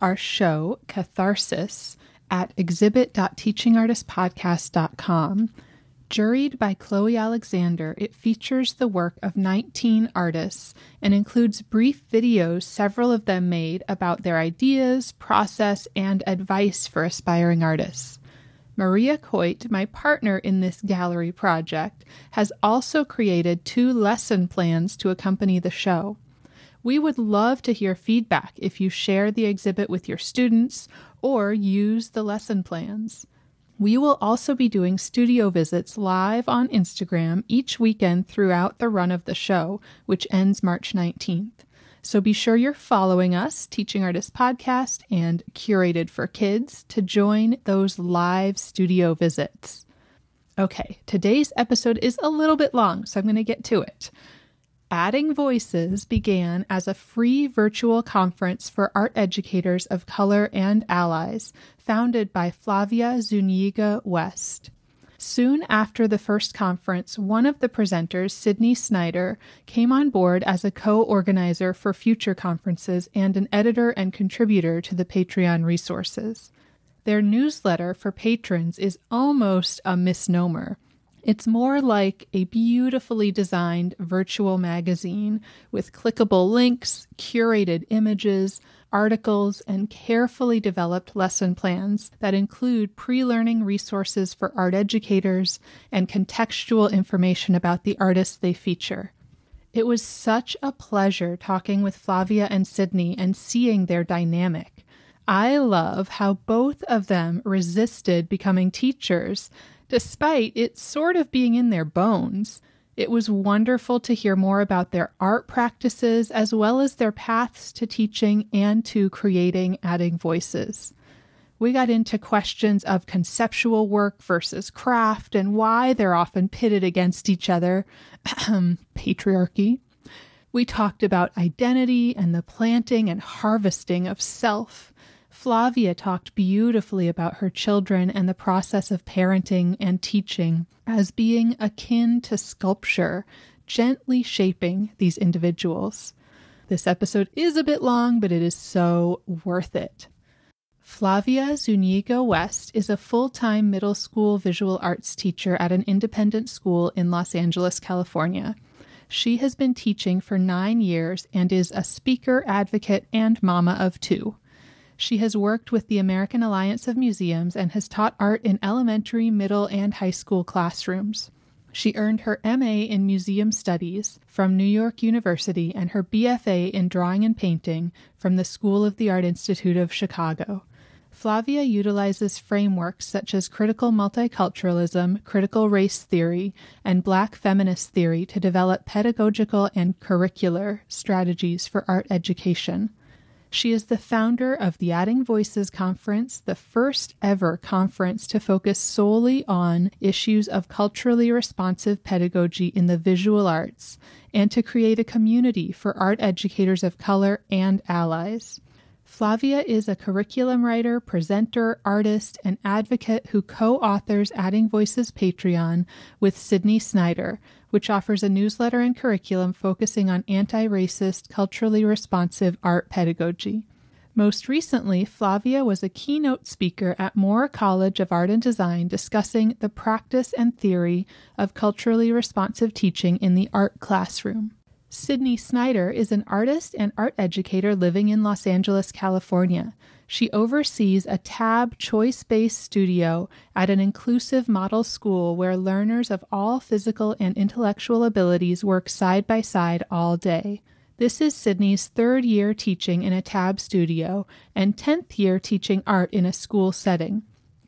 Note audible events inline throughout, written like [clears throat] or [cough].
Our show, Catharsis, at exhibit.teachingartistpodcast.com. Juried by Chloe Alexander, it features the work of 19 artists and includes brief videos, several of them made, about their ideas, process, and advice for aspiring artists. Maria Coit, my partner in this gallery project, has also created two lesson plans to accompany the show. We would love to hear feedback if you share the exhibit with your students or use the lesson plans. We will also be doing studio visits live on Instagram each weekend throughout the run of the show, which ends March 19th. So be sure you're following us, Teaching Artists Podcast and Curated for Kids, to join those live studio visits. Okay, today's episode is a little bit long, so I'm going to get to it. Adding Voices began as a free virtual conference for art educators of color and allies, founded by Flavia Zuniga West. Soon after the first conference, one of the presenters, Sydney Snyder, came on board as a co organizer for future conferences and an editor and contributor to the Patreon resources. Their newsletter for patrons is almost a misnomer. It's more like a beautifully designed virtual magazine with clickable links, curated images, articles, and carefully developed lesson plans that include pre learning resources for art educators and contextual information about the artists they feature. It was such a pleasure talking with Flavia and Sydney and seeing their dynamic. I love how both of them resisted becoming teachers despite it sort of being in their bones. It was wonderful to hear more about their art practices as well as their paths to teaching and to creating adding voices. We got into questions of conceptual work versus craft and why they're often pitted against each other. [clears throat] Patriarchy. We talked about identity and the planting and harvesting of self. Flavia talked beautifully about her children and the process of parenting and teaching as being akin to sculpture, gently shaping these individuals. This episode is a bit long, but it is so worth it. Flavia Zuniga West is a full time middle school visual arts teacher at an independent school in Los Angeles, California. She has been teaching for nine years and is a speaker, advocate, and mama of two. She has worked with the American Alliance of Museums and has taught art in elementary, middle, and high school classrooms. She earned her MA in Museum Studies from New York University and her BFA in Drawing and Painting from the School of the Art Institute of Chicago. Flavia utilizes frameworks such as critical multiculturalism, critical race theory, and black feminist theory to develop pedagogical and curricular strategies for art education. She is the founder of the Adding Voices Conference, the first ever conference to focus solely on issues of culturally responsive pedagogy in the visual arts, and to create a community for art educators of color and allies. Flavia is a curriculum writer, presenter, artist, and advocate who co authors Adding Voices Patreon with Sydney Snyder, which offers a newsletter and curriculum focusing on anti racist, culturally responsive art pedagogy. Most recently, Flavia was a keynote speaker at Moore College of Art and Design discussing the practice and theory of culturally responsive teaching in the art classroom. Sydney Snyder is an artist and art educator living in Los Angeles, California. She oversees a TAB choice based studio at an inclusive model school where learners of all physical and intellectual abilities work side by side all day. This is Sydney's third year teaching in a TAB studio and 10th year teaching art in a school setting.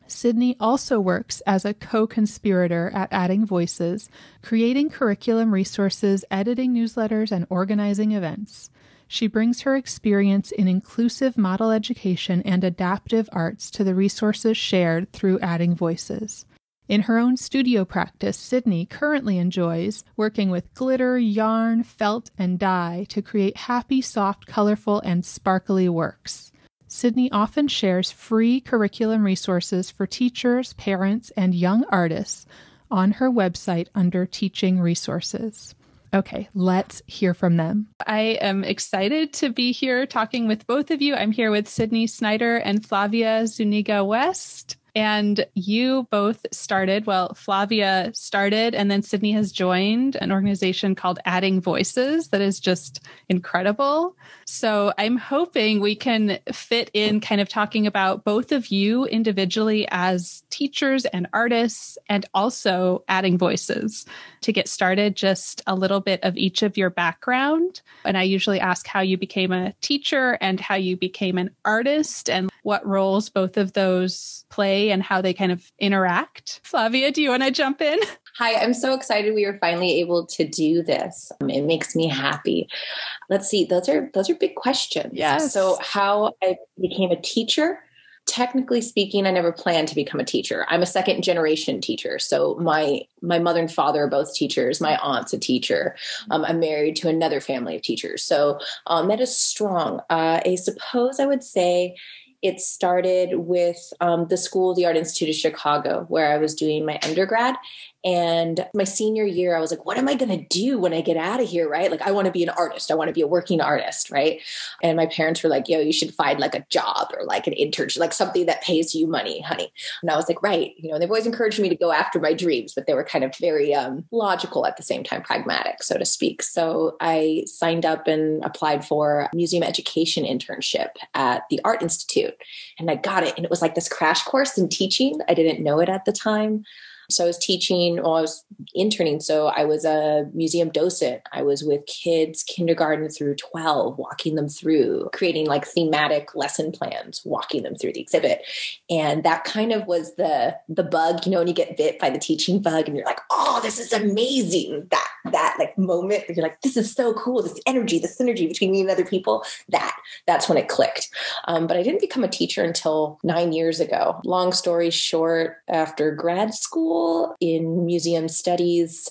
Sydney also works as a co conspirator at Adding Voices, creating curriculum resources, editing newsletters, and organizing events. She brings her experience in inclusive model education and adaptive arts to the resources shared through Adding Voices. In her own studio practice, Sydney currently enjoys working with glitter, yarn, felt, and dye to create happy, soft, colorful, and sparkly works. Sydney often shares free curriculum resources for teachers, parents, and young artists on her website under Teaching Resources. Okay, let's hear from them. I am excited to be here talking with both of you. I'm here with Sydney Snyder and Flavia Zuniga West. And you both started, well, Flavia started, and then Sydney has joined an organization called Adding Voices that is just incredible. So I'm hoping we can fit in kind of talking about both of you individually as teachers and artists, and also adding voices. To get started, just a little bit of each of your background. And I usually ask how you became a teacher and how you became an artist and what roles both of those play and how they kind of interact. Flavia, do you want to jump in? Hi, I'm so excited we were finally able to do this. It makes me happy. Let's see, those are those are big questions. Yes. So how I became a teacher, technically speaking, I never planned to become a teacher. I'm a second generation teacher. So my my mother and father are both teachers. My aunt's a teacher. Um, I'm married to another family of teachers. So um, that is strong. Uh, I suppose I would say it started with um, the School of the Art Institute of Chicago, where I was doing my undergrad. And my senior year, I was like, what am I going to do when I get out of here? Right. Like, I want to be an artist. I want to be a working artist. Right. And my parents were like, yo, you should find like a job or like an internship, like something that pays you money, honey. And I was like, right. You know, they've always encouraged me to go after my dreams, but they were kind of very um, logical at the same time, pragmatic, so to speak. So I signed up and applied for a museum education internship at the Art Institute. And I got it. And it was like this crash course in teaching. I didn't know it at the time. So I was teaching, well, I was interning. So I was a museum docent. I was with kids kindergarten through 12, walking them through, creating like thematic lesson plans, walking them through the exhibit. And that kind of was the the bug, you know, when you get bit by the teaching bug and you're like, oh, this is amazing. That that like moment you're like, this is so cool. This energy, the synergy between me and other people, that that's when it clicked. Um, but I didn't become a teacher until nine years ago. Long story short, after grad school, school in museum studies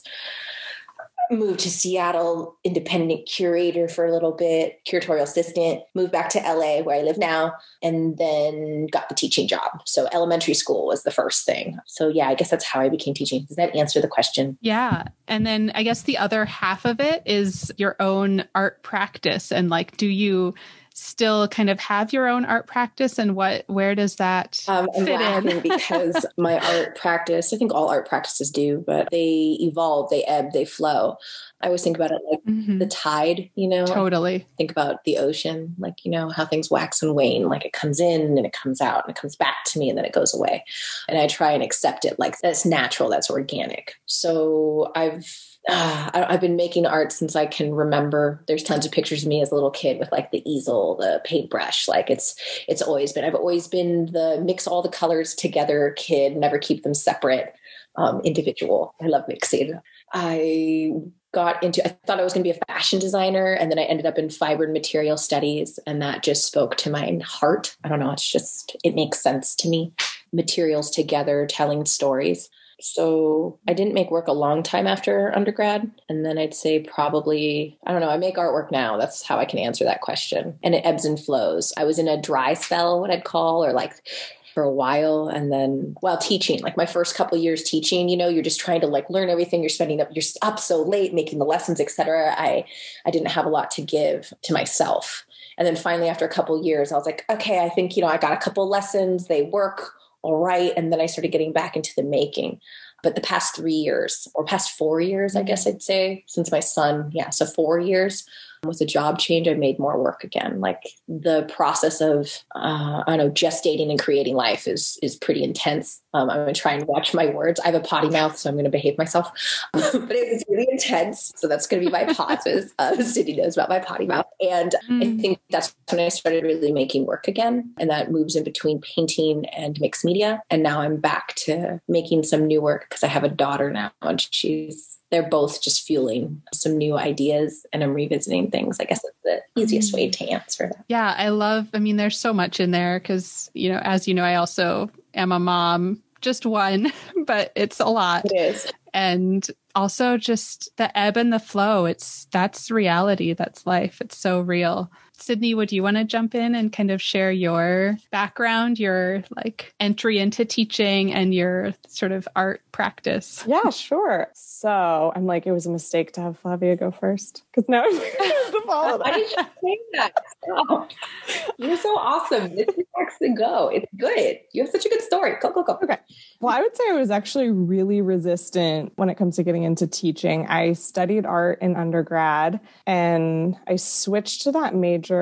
moved to Seattle, independent curator for a little bit, curatorial assistant, moved back to LA where I live now, and then got the teaching job. So elementary school was the first thing. So yeah, I guess that's how I became teaching. Does that answer the question? Yeah. And then I guess the other half of it is your own art practice and like do you still kind of have your own art practice and what where does that um, I'm fit in? [laughs] because my art practice, I think all art practices do, but they evolve, they ebb, they flow. I always think about it like mm-hmm. the tide, you know. Totally. Think about the ocean, like you know how things wax and wane. Like it comes in and it comes out and it comes back to me and then it goes away. And I try and accept it like that's natural, that's organic. So I've uh, I've been making art since I can remember. There's tons of pictures of me as a little kid with like the easel, the paintbrush. Like it's it's always been. I've always been the mix all the colors together kid. Never keep them separate, um, individual. I love mixing. I got into. I thought I was going to be a fashion designer, and then I ended up in fiber and material studies, and that just spoke to my heart. I don't know. It's just it makes sense to me. Materials together, telling stories. So I didn't make work a long time after undergrad. And then I'd say probably, I don't know, I make artwork now. That's how I can answer that question. And it ebbs and flows. I was in a dry spell, what I'd call, or like for a while and then while teaching like my first couple years teaching you know you're just trying to like learn everything you're spending up you're up so late making the lessons etc i i didn't have a lot to give to myself and then finally after a couple years i was like okay i think you know i got a couple lessons they work all right. And then I started getting back into the making. But the past three years, or past four years, I guess mm-hmm. I'd say, since my son, yeah, so four years, with a job change, I made more work again. Like the process of, uh, I don't know, gestating and creating life is is pretty intense. Um, I'm going to try and watch my words. I have a potty mouth, so I'm going to behave myself. [laughs] but it was really intense. So that's going to be my pauses. Uh, Cindy knows about my potty mouth. And mm. I think that's when I started really making work again. And that moves in between painting and mixed media. And now I'm back to making some new work because I have a daughter now and she's they're both just fueling some new ideas and I'm revisiting things. I guess that's the easiest way to answer that. Yeah, I love, I mean, there's so much in there because, you know, as you know, I also am a mom, just one, [laughs] but it's a lot. It is. And also just the ebb and the flow. It's that's reality, that's life. It's so real. Sydney, would you want to jump in and kind of share your background, your like entry into teaching and your sort of art practice? Yeah, sure. So I'm like, it was a mistake to have Flavia go first because now I'm [laughs] to follow Why did you say that? Oh, [laughs] you're so awesome. This is to go. It's good. You have such a good story. Go, go, go. Okay. Well, I would say I was actually really resistant when it comes to getting into teaching. I studied art in undergrad and I switched to that major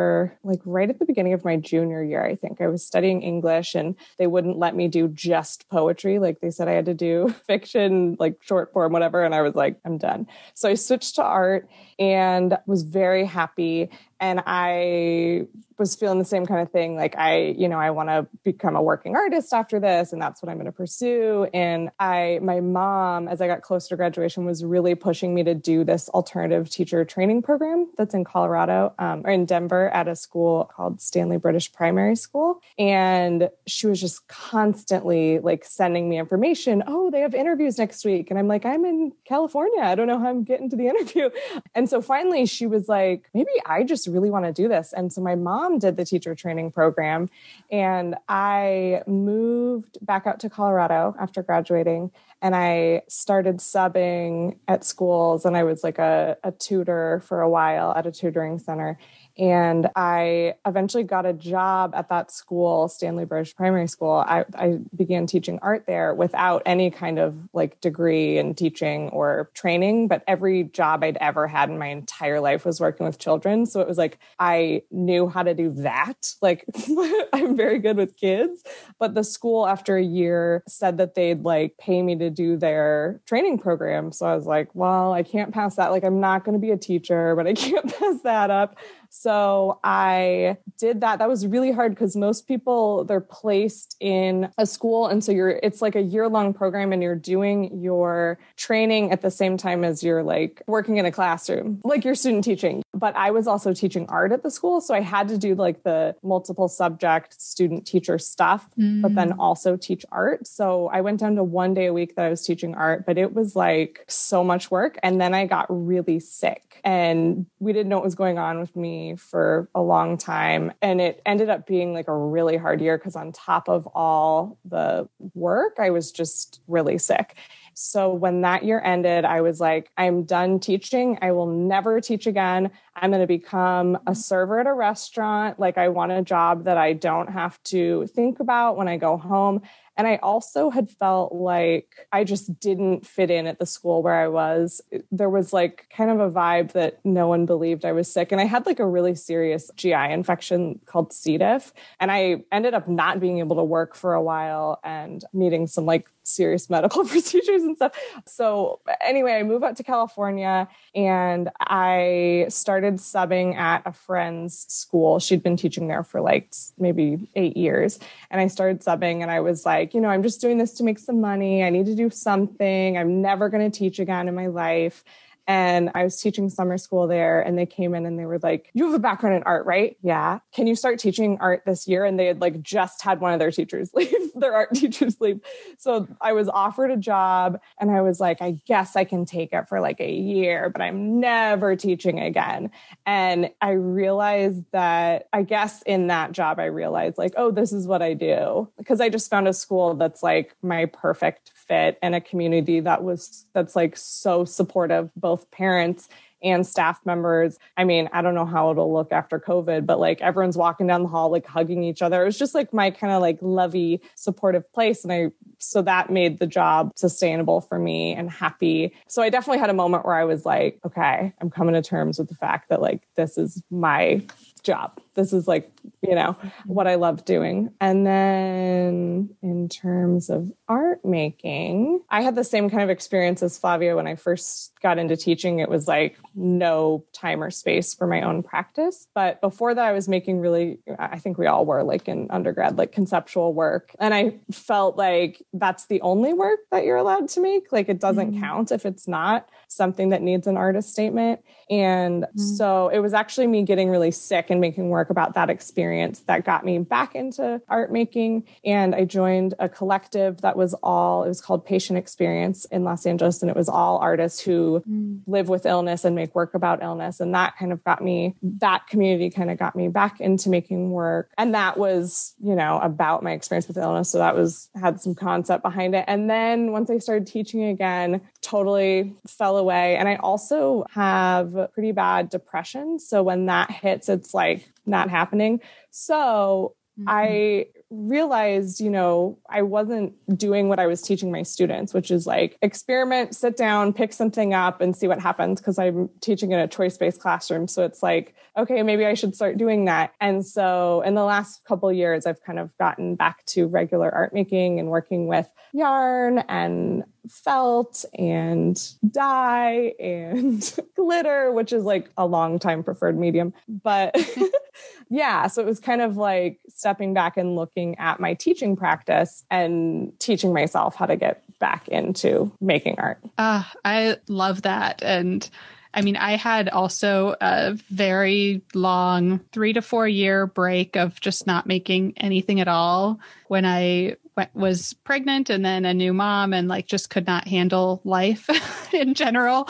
like right at the beginning of my junior year. I think I was studying English and they wouldn't let me do just poetry. Like they said I had to do [laughs] fiction, like short form, whatever. And I was like, I'm done. So I switched to art and was very happy and I was feeling the same kind of thing. Like I, you know, I want to become a working artist after this, and that's what I'm going to pursue. And I, my mom, as I got closer to graduation, was really pushing me to do this alternative teacher training program that's in Colorado um, or in Denver at a school called Stanley British Primary School. And she was just constantly like sending me information. Oh, they have interviews next week, and I'm like, I'm in California. I don't know how I'm getting to the [laughs] interview. And so finally, she was like, maybe I just really want to do this. And so my mom did the teacher training program. And I moved back out to Colorado after graduating and I started subbing at schools. And I was like a, a tutor for a while at a tutoring center. And I eventually got a job at that school, Stanley British Primary School. I, I, began teaching art there without any kind of like degree in teaching or training. But every job I'd ever had in my entire life was working with children. So it was like I knew how to do that. Like [laughs] I'm very good with kids. But the school, after a year, said that they'd like pay me to do their training program. So I was like, well, I can't pass that. Like I'm not going to be a teacher, but I can't [laughs] pass that up. So I did that. That was really hard because most people they're placed in a school and so you're it's like a year long program and you're doing your training at the same time as you're like working in a classroom, like your student teaching. But I was also teaching art at the school, so I had to do like the multiple subject student teacher stuff, mm. but then mm. also teach art. So I went down to one day a week that I was teaching art, but it was like so much work and then I got really sick and we didn't know what was going on with me for a long time. And it ended up being like a really hard year because, on top of all the work, I was just really sick. So when that year ended, I was like, I'm done teaching. I will never teach again. I'm going to become a mm-hmm. server at a restaurant. Like, I want a job that I don't have to think about when I go home. And I also had felt like I just didn't fit in at the school where I was. There was like kind of a vibe that no one believed I was sick. And I had like a really serious GI infection called C. diff. And I ended up not being able to work for a while and needing some like serious [laughs] medical [laughs] procedures and stuff. So, anyway, I moved out to California and I started subbing at a friend's school. She'd been teaching there for like maybe eight years. And I started subbing and I was like, you know, I'm just doing this to make some money. I need to do something. I'm never going to teach again in my life. And I was teaching summer school there, and they came in and they were like, You have a background in art, right? Yeah. Can you start teaching art this year? And they had like just had one of their teachers [laughs] leave, their art teachers leave. So I was offered a job, and I was like, I guess I can take it for like a year, but I'm never teaching again. And I realized that I guess in that job, I realized like, oh, this is what I do. Because I just found a school that's like my perfect fit and a community that was that's like so supportive both parents and staff members. I mean, I don't know how it'll look after COVID, but like everyone's walking down the hall, like hugging each other. It was just like my kind of like lovey, supportive place. And I, so that made the job sustainable for me and happy. So I definitely had a moment where I was like, okay, I'm coming to terms with the fact that like this is my job. This is like, you know, what I love doing. And then in terms of art making, I had the same kind of experience as Flavia when I first got into teaching. It was like no time or space for my own practice. But before that, I was making really, I think we all were like in undergrad, like conceptual work. And I felt like that's the only work that you're allowed to make. Like it doesn't mm-hmm. count if it's not something that needs an artist statement. And mm-hmm. so it was actually me getting really sick and making work about that experience that got me back into art making. And I joined a collective that was all, it was called Patient Experience in Los Angeles. And it was all artists who mm. live with illness and make work about illness. And that kind of got me, that community kind of got me back into making work. And that was, you know, about my experience with illness. So that was, had some concept behind it. And then once I started teaching again, totally fell away. And I also have pretty bad depression. So when that hits, it's like not happening. So mm-hmm. I realized, you know, I wasn't doing what I was teaching my students, which is like experiment, sit down, pick something up and see what happens. Cause I'm teaching in a choice based classroom. So it's like, okay, maybe I should start doing that. And so in the last couple years, I've kind of gotten back to regular art making and working with yarn and felt and dye and [laughs] glitter, which is like a long time preferred medium. But [laughs] yeah, so it was kind of like stepping back and looking at my teaching practice and teaching myself how to get back into making art. Uh, I love that. And I mean, I had also a very long three to four year break of just not making anything at all when I was pregnant and then a new mom and like just could not handle life [laughs] in general.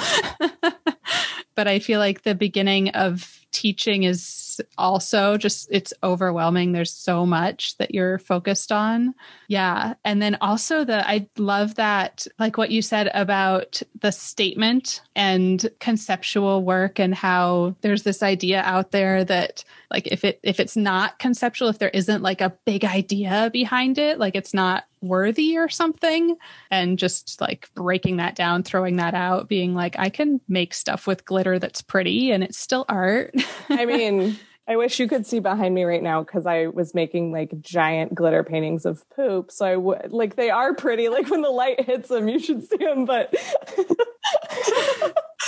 [laughs] but I feel like the beginning of teaching is also just it's overwhelming. There's so much that you're focused on. Yeah. And then also the i love that like what you said about the statement and conceptual work and how there's this idea out there that like if it if it's not conceptual if there isn't like a big idea behind it like it's not worthy or something and just like breaking that down throwing that out being like i can make stuff with glitter that's pretty and it's still art. I mean [laughs] I wish you could see behind me right now because I was making like giant glitter paintings of poop. So I would like they are pretty. Like when the light hits them, you should see them. But [laughs]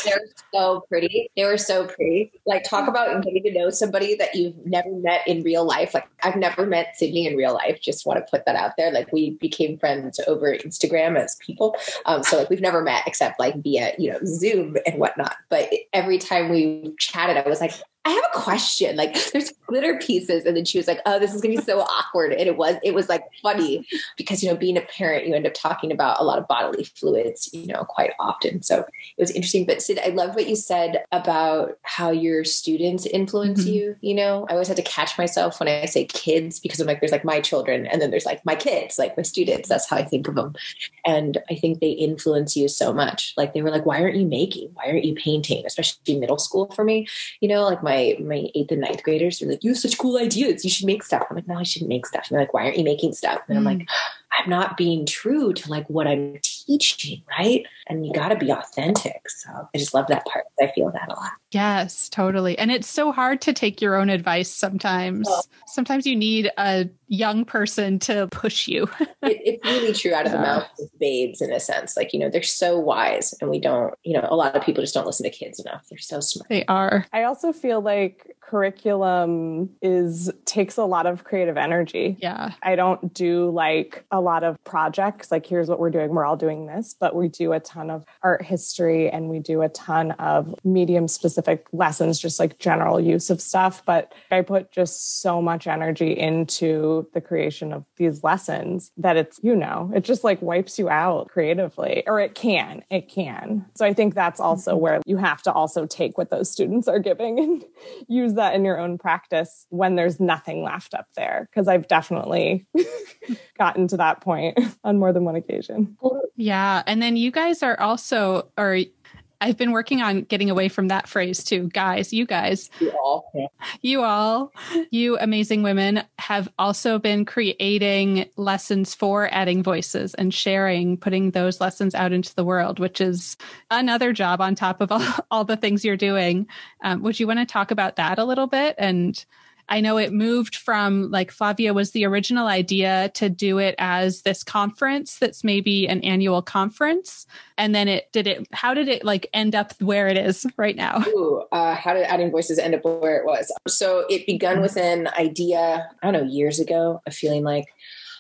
They're so pretty. They were so pretty. Like talk about getting to know somebody that you've never met in real life. Like I've never met Sydney in real life. Just want to put that out there. Like we became friends over Instagram as people. Um, so like we've never met except like via you know Zoom and whatnot. But every time we chatted, I was like, I have a question. Like there's glitter pieces. And then she was like, oh, this is gonna be so awkward. And it was, it was like funny because, you know, being a parent, you end up talking about a lot of bodily fluids, you know, quite often. So it was interesting. But Sid, I love what you said about how your students influence mm-hmm. you. You know, I always had to catch myself when I say kids because I'm like, there's like my children and then there's like my kids, like my students. That's how I think of them. And I think they influence you so much. Like they were like, why aren't you making? Why aren't you painting? Especially middle school for me, you know, like my my my eighth and ninth graders are like, you have such cool ideas. You should make stuff. I'm like, no, I shouldn't make stuff. And they're like, why aren't you making stuff? And mm. I'm like, I'm not being true to like what I'm teaching, right? And you got to be authentic. So I just love that part. I feel that a lot. Yes, totally. And it's so hard to take your own advice sometimes. Oh. Sometimes you need a young person to push you. [laughs] it, it's really true out of the mouth of babes in a sense. Like, you know, they're so wise and we don't, you know, a lot of people just don't listen to kids enough. They're so smart. They are. I also feel like curriculum is takes a lot of creative energy. Yeah. I don't do like a lot of projects like here's what we're doing, we're all doing this, but we do a ton of art history and we do a ton of medium specific lessons just like general use of stuff, but I put just so much energy into the creation of these lessons that it's, you know, it just like wipes you out creatively or it can, it can. So I think that's also mm-hmm. where you have to also take what those students are giving and [laughs] use that in your own practice when there's nothing left up there. Cause I've definitely [laughs] gotten to that point [laughs] on more than one occasion. Yeah. And then you guys are also, or I've been working on getting away from that phrase too. Guys, you guys, you all, yeah. you all, you amazing women have also been creating lessons for adding voices and sharing, putting those lessons out into the world, which is another job on top of all, [laughs] all the things you're doing. Um, would you want to talk about that a little bit and I know it moved from like Flavia was the original idea to do it as this conference that's maybe an annual conference. And then it did it, how did it like end up where it is right now? Ooh, uh, how did Adding Voices end up where it was? So it begun with an idea, I don't know, years ago, of feeling like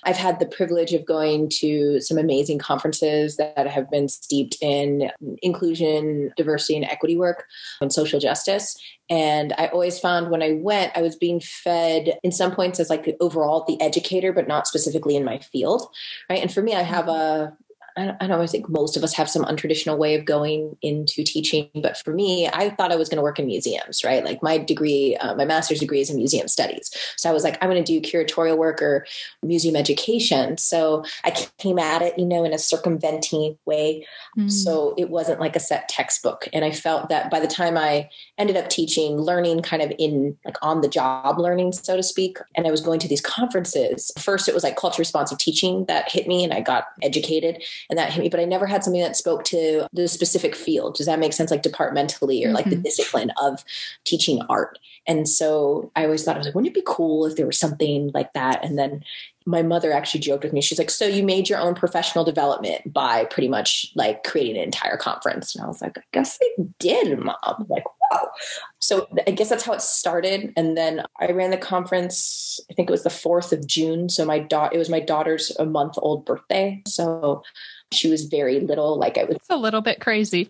I've had the privilege of going to some amazing conferences that have been steeped in inclusion, diversity, and equity work and social justice. And I always found when I went, I was being fed in some points as like overall the educator, but not specifically in my field. Right. And for me, I have mm-hmm. a I don't, know, I think most of us have some untraditional way of going into teaching. But for me, I thought I was going to work in museums, right? Like my degree, uh, my master's degree is in museum studies. So I was like, I'm going to do curatorial work or museum education. So I came at it, you know, in a circumventing way. Mm. So it wasn't like a set textbook. And I felt that by the time I ended up teaching, learning kind of in like on the job learning, so to speak, and I was going to these conferences, first it was like culture responsive teaching that hit me and I got educated and that hit me. But I never had something that spoke to the specific field. Does that make sense? Like departmentally or like mm-hmm. the discipline of teaching art. And so I always thought I was like, wouldn't it be cool if there was something like that? And then my mother actually joked with me. She's like, "So you made your own professional development by pretty much like creating an entire conference?" And I was like, "I guess I did, mom." like, wow. So I guess that's how it started. And then I ran the conference. I think it was the fourth of June. So my daughter, it was my daughter's a month old birthday. So she was very little. Like I was it's a little bit crazy.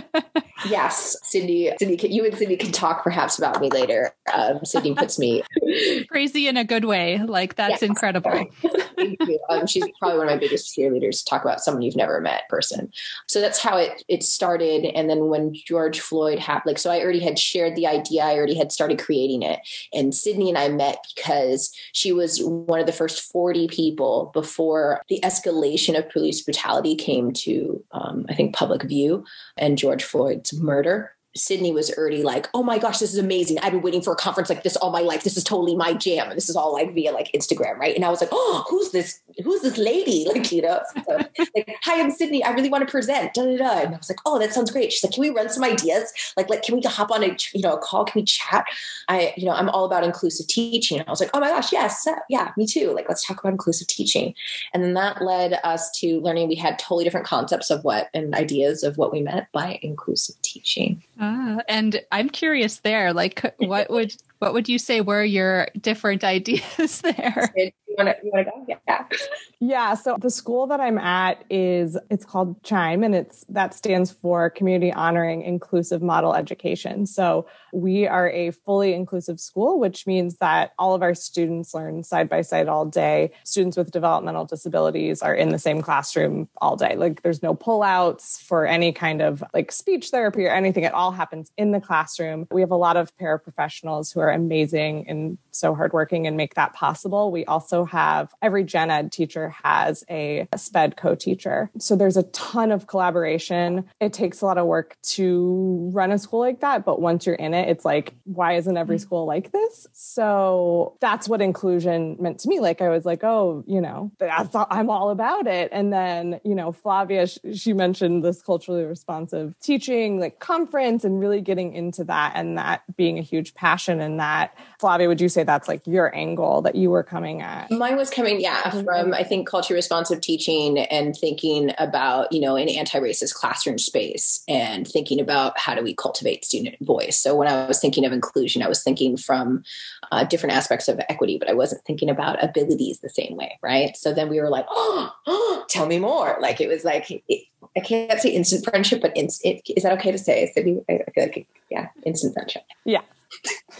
[laughs] yes, Cindy. Cindy, you and Cindy can talk perhaps about me later. Um, Cindy puts me crazy in a good way. Like that's yes. incredible. um, she's probably one of my biggest cheerleaders to talk about someone you've never met person. So that's how it it started. And then when George Floyd happened, like so, I already had shared the idea. I already had started creating it. And Sydney and I met because she was one of the first forty people before the escalation of police brutality came to, um, I think, public view and George Floyd's murder. Sydney was already like, oh my gosh, this is amazing. I've been waiting for a conference like this all my life. This is totally my jam. And this is all like via like Instagram, right? And I was like, oh, who's this? Who's this lady? [laughs] Like, you know, so, like, hi, I'm Sydney. I really want to present. Da, da, da. And I was like, oh, that sounds great. She's like, can we run some ideas? Like, like, can we hop on a you know a call? Can we chat? I, you know, I'm all about inclusive teaching. And I was like, oh my gosh, yes, yeah, me too. Like, let's talk about inclusive teaching. And then that led us to learning we had totally different concepts of what and ideas of what we meant by inclusive teaching. Ah, and I'm curious there, like what would what would you say were your different [laughs] ideas there? Want to, you want to go? Yeah. Yeah. So the school that I'm at is it's called Chime, and it's that stands for Community Honoring Inclusive Model Education. So we are a fully inclusive school, which means that all of our students learn side by side all day. Students with developmental disabilities are in the same classroom all day. Like there's no pullouts for any kind of like speech therapy or anything. It all happens in the classroom. We have a lot of paraprofessionals who are amazing and so hardworking and make that possible. We also have every gen ed teacher has a SPED co teacher. So there's a ton of collaboration. It takes a lot of work to run a school like that. But once you're in it, it's like, why isn't every mm-hmm. school like this? So that's what inclusion meant to me. Like, I was like, oh, you know, that's all, I'm all about it. And then, you know, Flavia, she mentioned this culturally responsive teaching, like conference, and really getting into that and that being a huge passion and that. Flavia, would you say that's like your angle that you were coming at? Mine was coming, yeah, mm-hmm. from I think culture responsive teaching and thinking about, you know, an anti racist classroom space and thinking about how do we cultivate student voice. So when I was thinking of inclusion, I was thinking from uh, different aspects of equity, but I wasn't thinking about abilities the same way, right? So then we were like, oh, oh [gasps] tell me more. Like it was like, it, I can't say instant friendship, but instant, is that okay to say? I feel like, yeah, instant friendship. Yeah.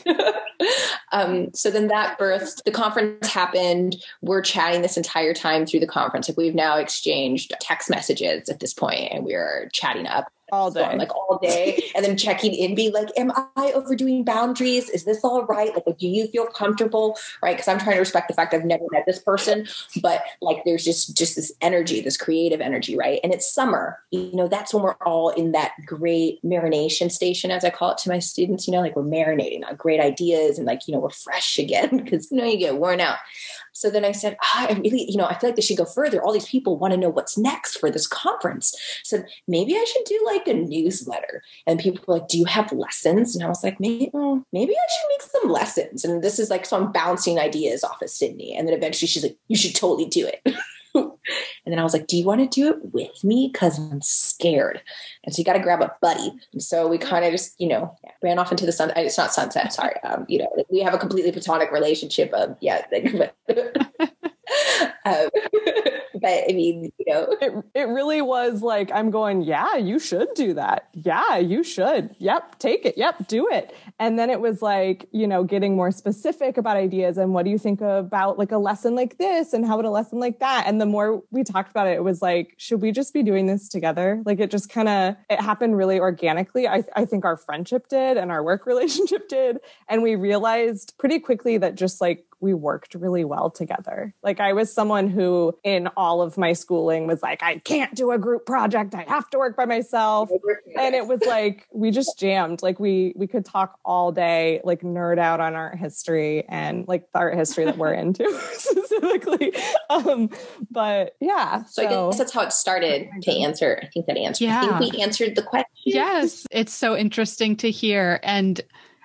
[laughs] um, so then that birthed the conference happened. We're chatting this entire time through the conference. Like we've now exchanged text messages at this point and we're chatting up all day, like all day, and then checking in, be like, "Am I overdoing boundaries? Is this all right? Like, do you feel comfortable? Right? Because I'm trying to respect the fact I've never met this person, but like, there's just just this energy, this creative energy, right? And it's summer, you know, that's when we're all in that great marination station, as I call it to my students. You know, like we're marinating on great ideas, and like you know, we're fresh again because you know you get worn out. So then I said, oh, I really, you know, I feel like they should go further. All these people want to know what's next for this conference. So maybe I should do like a newsletter. And people were like, do you have lessons? And I was like, maybe, well, maybe I should make some lessons. And this is like, so I'm bouncing ideas off of Sydney. And then eventually she's like, you should totally do it. [laughs] [laughs] and then I was like, Do you want to do it with me? Because I'm scared. And so you got to grab a buddy. And so we kind of just, you know, ran off into the sun. It's not sunset, sorry. Um, you know, we have a completely platonic relationship of, yeah. [laughs] [laughs] um, [laughs] but I mean, you know, it, it really was like, I'm going, yeah, you should do that. Yeah, you should. Yep, take it. Yep, do it. And then it was like, you know, getting more specific about ideas and what do you think about like a lesson like this and how would a lesson like that? And the more we talked about it, it was like, should we just be doing this together? Like it just kind of, it happened really organically. I, I think our friendship did and our work [laughs] relationship did. And we realized pretty quickly that just like we worked really well together. Like I was someone who in all of my schooling was like, I can't do a group project. I have to work by myself. And it was like we just jammed. Like we we could talk all day, like nerd out on art history and like the art history that we're [laughs] into [laughs] specifically. Um, but yeah. So, so, I guess that's how it started to answer. I think that answered. Yeah. I think we answered the question. Yes. It's so interesting to hear. And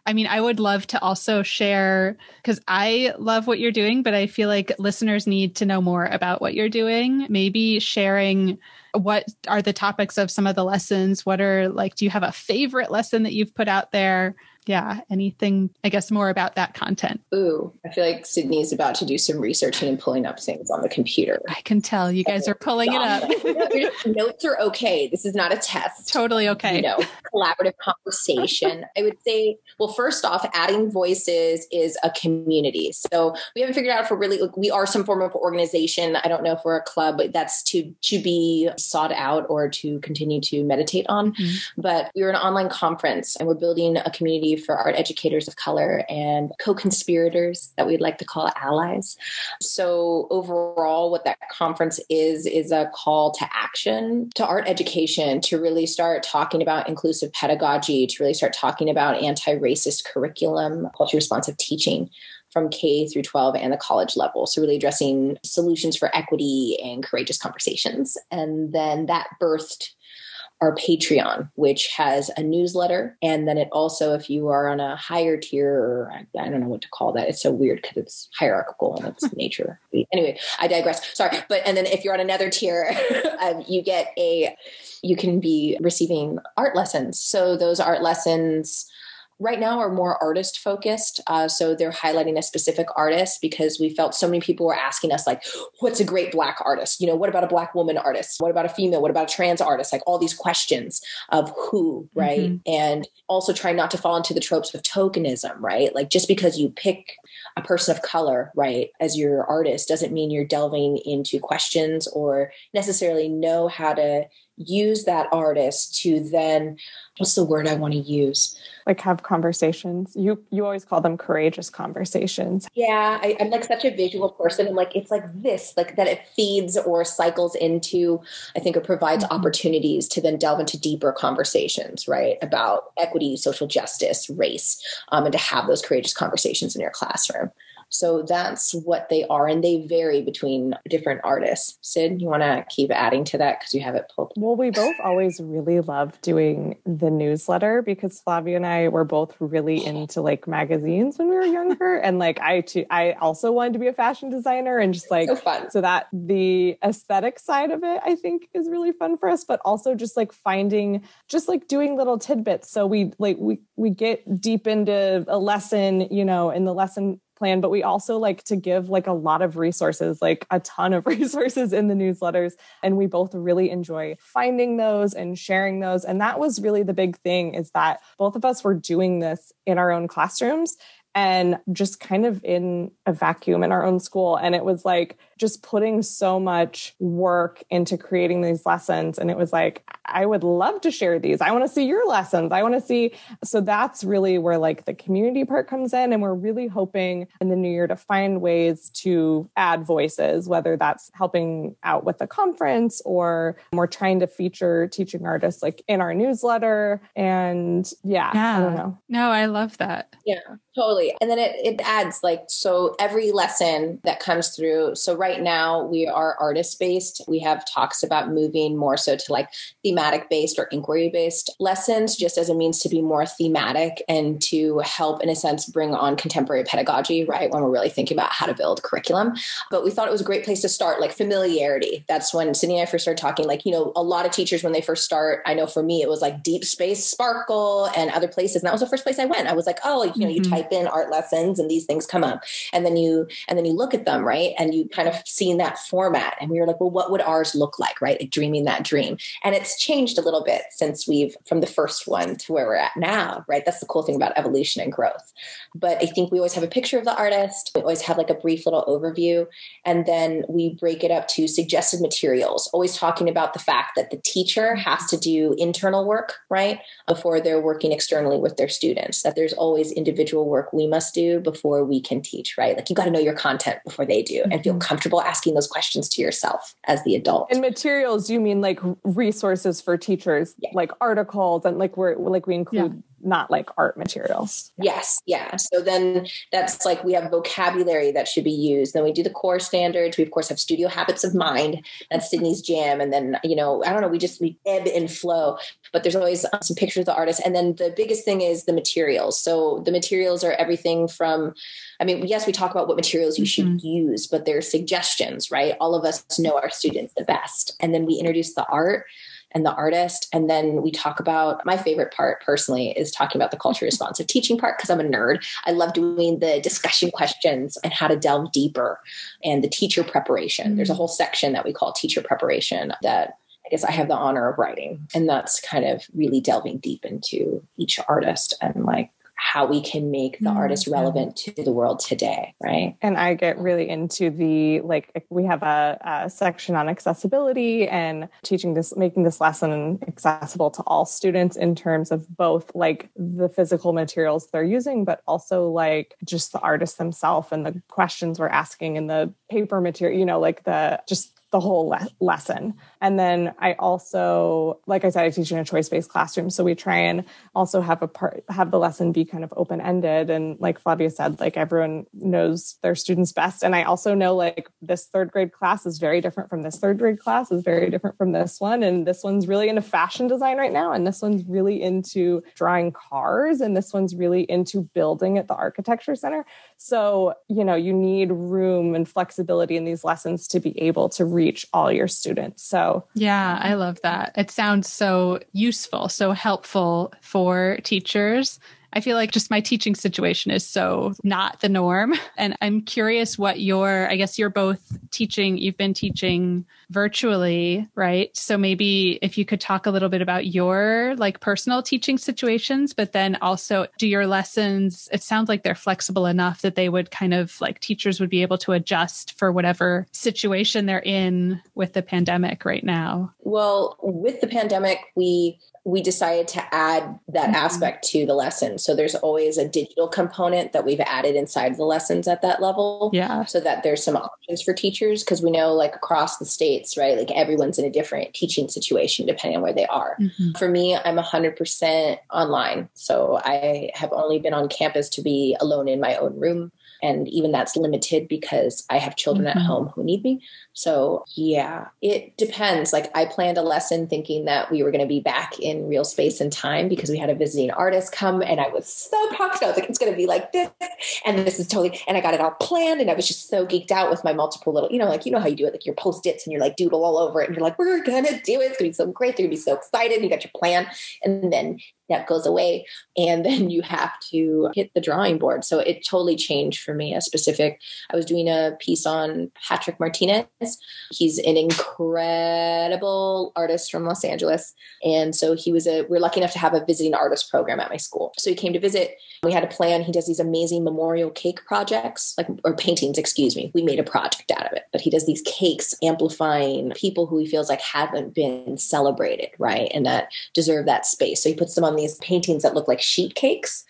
I mean, I would love to also share because I love what you're doing, but I feel like listeners need to know more about what you're doing. Maybe sharing what are the topics of some of the lessons? What are like, do you have a favorite lesson that you've put out there? Yeah, anything, I guess, more about that content? Ooh, I feel like Sydney is about to do some researching and pulling up things on the computer. I can tell you guys are pulling it up. [laughs] Notes are okay. This is not a test. Totally okay. You know, collaborative conversation. I would say, well, first off, adding voices is a community. So we haven't figured out if we're really, like, we are some form of organization. I don't know if we're a club, but that's to to be sought out or to continue to meditate on. Mm-hmm. But we're an online conference and we're building a community for art educators of color and co conspirators that we'd like to call allies. So, overall, what that conference is, is a call to action to art education to really start talking about inclusive pedagogy, to really start talking about anti racist curriculum, culturally responsive teaching from K through 12 and the college level. So, really addressing solutions for equity and courageous conversations. And then that birthed our Patreon, which has a newsletter. And then it also, if you are on a higher tier, or I, I don't know what to call that, it's so weird because it's hierarchical and it's [laughs] nature. Anyway, I digress. Sorry. But, and then if you're on another tier, [laughs] um, you get a, you can be receiving art lessons. So those art lessons, right now are more artist focused. Uh, so they're highlighting a specific artist because we felt so many people were asking us, like, what's a great black artist? You know, what about a black woman artist? What about a female? What about a trans artist? Like all these questions of who, right? Mm-hmm. And also trying not to fall into the tropes of tokenism, right? Like just because you pick a person of color, right, as your artist doesn't mean you're delving into questions or necessarily know how to use that artist to then what's the word I want to use? Like have conversations. You you always call them courageous conversations. Yeah, I, am like such a visual person. I'm like it's like this, like that it feeds or cycles into. I think it provides mm-hmm. opportunities to then delve into deeper conversations, right, about equity, social justice, race, um, and to have those courageous conversations in your classroom. So that's what they are, and they vary between different artists. Sid, you want to keep adding to that because you have it pulled. Well, we both always really love doing the newsletter because Flavia and I were both really [laughs] into like magazines when we were younger, and like I too, I also wanted to be a fashion designer, and just like so fun. So that the aesthetic side of it, I think, is really fun for us, but also just like finding, just like doing little tidbits. So we like we we get deep into a lesson, you know, in the lesson plan but we also like to give like a lot of resources like a ton of [laughs] resources in the newsletters and we both really enjoy finding those and sharing those and that was really the big thing is that both of us were doing this in our own classrooms and just kind of in a vacuum in our own school and it was like just putting so much work into creating these lessons. And it was like, I would love to share these. I want to see your lessons. I want to see. So that's really where like the community part comes in. And we're really hoping in the new year to find ways to add voices, whether that's helping out with the conference or we're trying to feature teaching artists like in our newsletter. And yeah, yeah. I don't know. No, I love that. Yeah, totally. And then it, it adds like, so every lesson that comes through. So right now we are artist based. We have talks about moving more so to like thematic based or inquiry based lessons, just as a means to be more thematic and to help, in a sense, bring on contemporary pedagogy, right? When we're really thinking about how to build curriculum. But we thought it was a great place to start, like familiarity. That's when Sydney and I first started talking. Like, you know, a lot of teachers, when they first start, I know for me, it was like Deep Space Sparkle and other places. And that was the first place I went. I was like, oh, you know, you mm-hmm. type in art lessons and these things come up. And then you, and then you look at them, right? And you kind of see in that format. And we were like, well, what would ours look like, right? Like dreaming that dream. And it's changed a little bit since we've, from the first one to where we're at now, right? That's the cool thing about evolution and growth. But I think we always have a picture of the artist. We always have like a brief little overview. And then we break it up to suggested materials, always talking about the fact that the teacher has to do internal work, right? Before they're working externally with their students, that there's always individual work we must do before we can teach, right? Like you got to know your content before they do and feel mm-hmm. Comfortable asking those questions to yourself as the adult. And materials, you mean like resources for teachers, yeah. like articles and like we're like we include yeah not like art materials. Yes, yeah. So then that's like we have vocabulary that should be used. Then we do the core standards. We of course have studio habits of mind. That's Sydney's jam. And then you know I don't know. We just we ebb and flow. But there's always um, some pictures of the artist. And then the biggest thing is the materials. So the materials are everything from. I mean, yes, we talk about what materials you mm-hmm. should use, but they're suggestions, right? All of us know our students the best. And then we introduce the art and the artist. And then we talk about my favorite part personally is talking about the culture [laughs] responsive teaching part because I'm a nerd. I love doing the discussion questions and how to delve deeper and the teacher preparation. Mm-hmm. There's a mm. whole section that we call teacher preparation that I guess I have the honor of writing. And that's kind of really delving deep into each artist and like how we can make the mm-hmm. artist relevant to the world today right and i get really into the like we have a, a, section on accessibility and teaching this making this lesson accessible to all students in terms of both like the physical materials they're using but also like just the artists themselves and the questions we're asking and the paper material you know like the just the whole le- lesson. And then I also, like I said, I teach in a choice-based classroom, so we try and also have a part, have the lesson be kind of open-ended. And like Flavia said, like everyone knows their students best. And I also know like this third grade class is very different from this third grade class is very different from this one, and this one's really into fashion design right now, and this one's really into drawing cars, and this one's really into building at the architecture center. So you know you need room and flexibility in these lessons to be able to reach all your students. So, yeah, I love that. It sounds so useful, so helpful for teachers I feel like just my teaching situation is so not the norm. [laughs] And I'm curious what your, I guess you're both teaching, you've been teaching virtually, right? So maybe if you could talk a little bit about your like personal teaching situations, but then also do your lessons, it sounds like they're flexible enough that they would kind of like teachers would be able to adjust for whatever situation they're in with the pandemic right now. Well, with the pandemic, we we decided to add that mm-hmm. aspect to the lesson. So there's always a digital component that we've added inside the lessons at that level. Yeah. So that there's some options for teachers because we know like across the states, right? Like everyone's in a different teaching situation depending on where they are. Mm-hmm. For me, I'm 100% online. So I have only been on campus to be alone in my own room and even that's limited because I have children mm-hmm. at home who need me. So, yeah, it depends. Like, I planned a lesson thinking that we were going to be back in real space and time because we had a visiting artist come, and I was so pumped. I was like, it's going to be like this, and this is totally, and I got it all planned, and I was just so geeked out with my multiple little, you know, like, you know how you do it, like your post its and you're like doodle all over it, and you're like, we're going to do it. It's going to be so great. They're going to be so excited. You got your plan. And then that goes away and [laughs] then you have to hit the drawing board so it totally changed for me a specific i was doing a piece on patrick martinez he's an incredible artist from los angeles. And so he was a we are lucky enough to have a visiting artist program at my school. So he came to visit. We had a plan. He does these amazing memorial cake projects like or paintings excuse me. We made a project out of it. But he does these cakes amplifying people who he feels like haven't been celebrated right? And that deserve that space. So he puts them on these paintings that look like sheet cakes.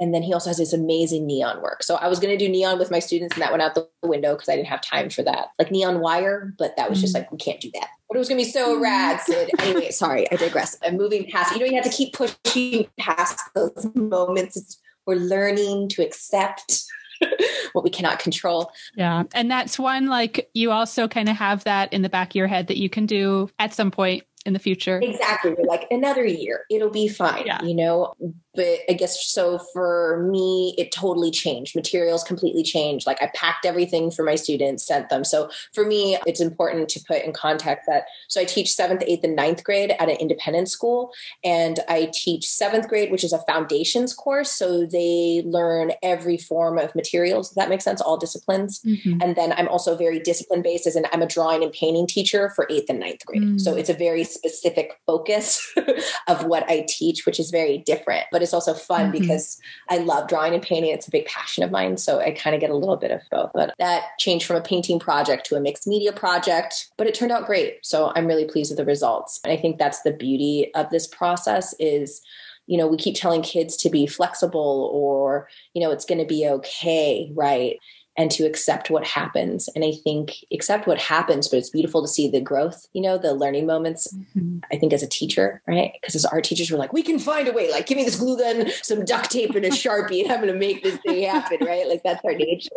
And then he also has this amazing neon work. So I was going to do neon with my students, and that went out the window because I didn't have time for that. Like neon wire, but that was just mm. like, we can't do that. But it was going to be so mm. rad, Sid. anyway, sorry, I digress. I'm moving past. You know, you have to keep pushing past those moments. we're learning to accept [laughs] what we cannot control. Yeah. And that's one like you also kind of have that in the back of your head that you can do at some point in the future. Exactly. like another year, it'll be fine. Yeah. You know, but I guess so for me, it totally changed. Materials completely changed. Like I packed everything for my students, sent them. So for me, it's important to put in context that so I teach seventh, eighth, and ninth grade at an independent school, and I teach seventh grade, which is a foundations course. So they learn every form of materials. Does that make sense? All disciplines. Mm-hmm. And then I'm also very discipline based, as in I'm a drawing and painting teacher for eighth and ninth grade. Mm-hmm. So mm. it's a very specific focus [laughs] of what I teach, which is very different. But it's also fun mm-hmm. because I love drawing and painting. It's a big passion of mine. So I kind of get a little bit of both. But that changed from a painting project to a mixed media project, but it turned out great. So I'm really pleased with the results. And I think that's the beauty of this process is you know we keep telling kids to be flexible or you know it's going to be okay right and to accept what happens. And I think accept what happens, but it's beautiful to see the growth, you know, the learning moments. Mm-hmm. I think as a teacher, right? Because as our teachers were like, we can find a way, like give me this glue gun, some duct tape and a Sharpie, and I'm gonna make this thing happen, right? Like that's our nature.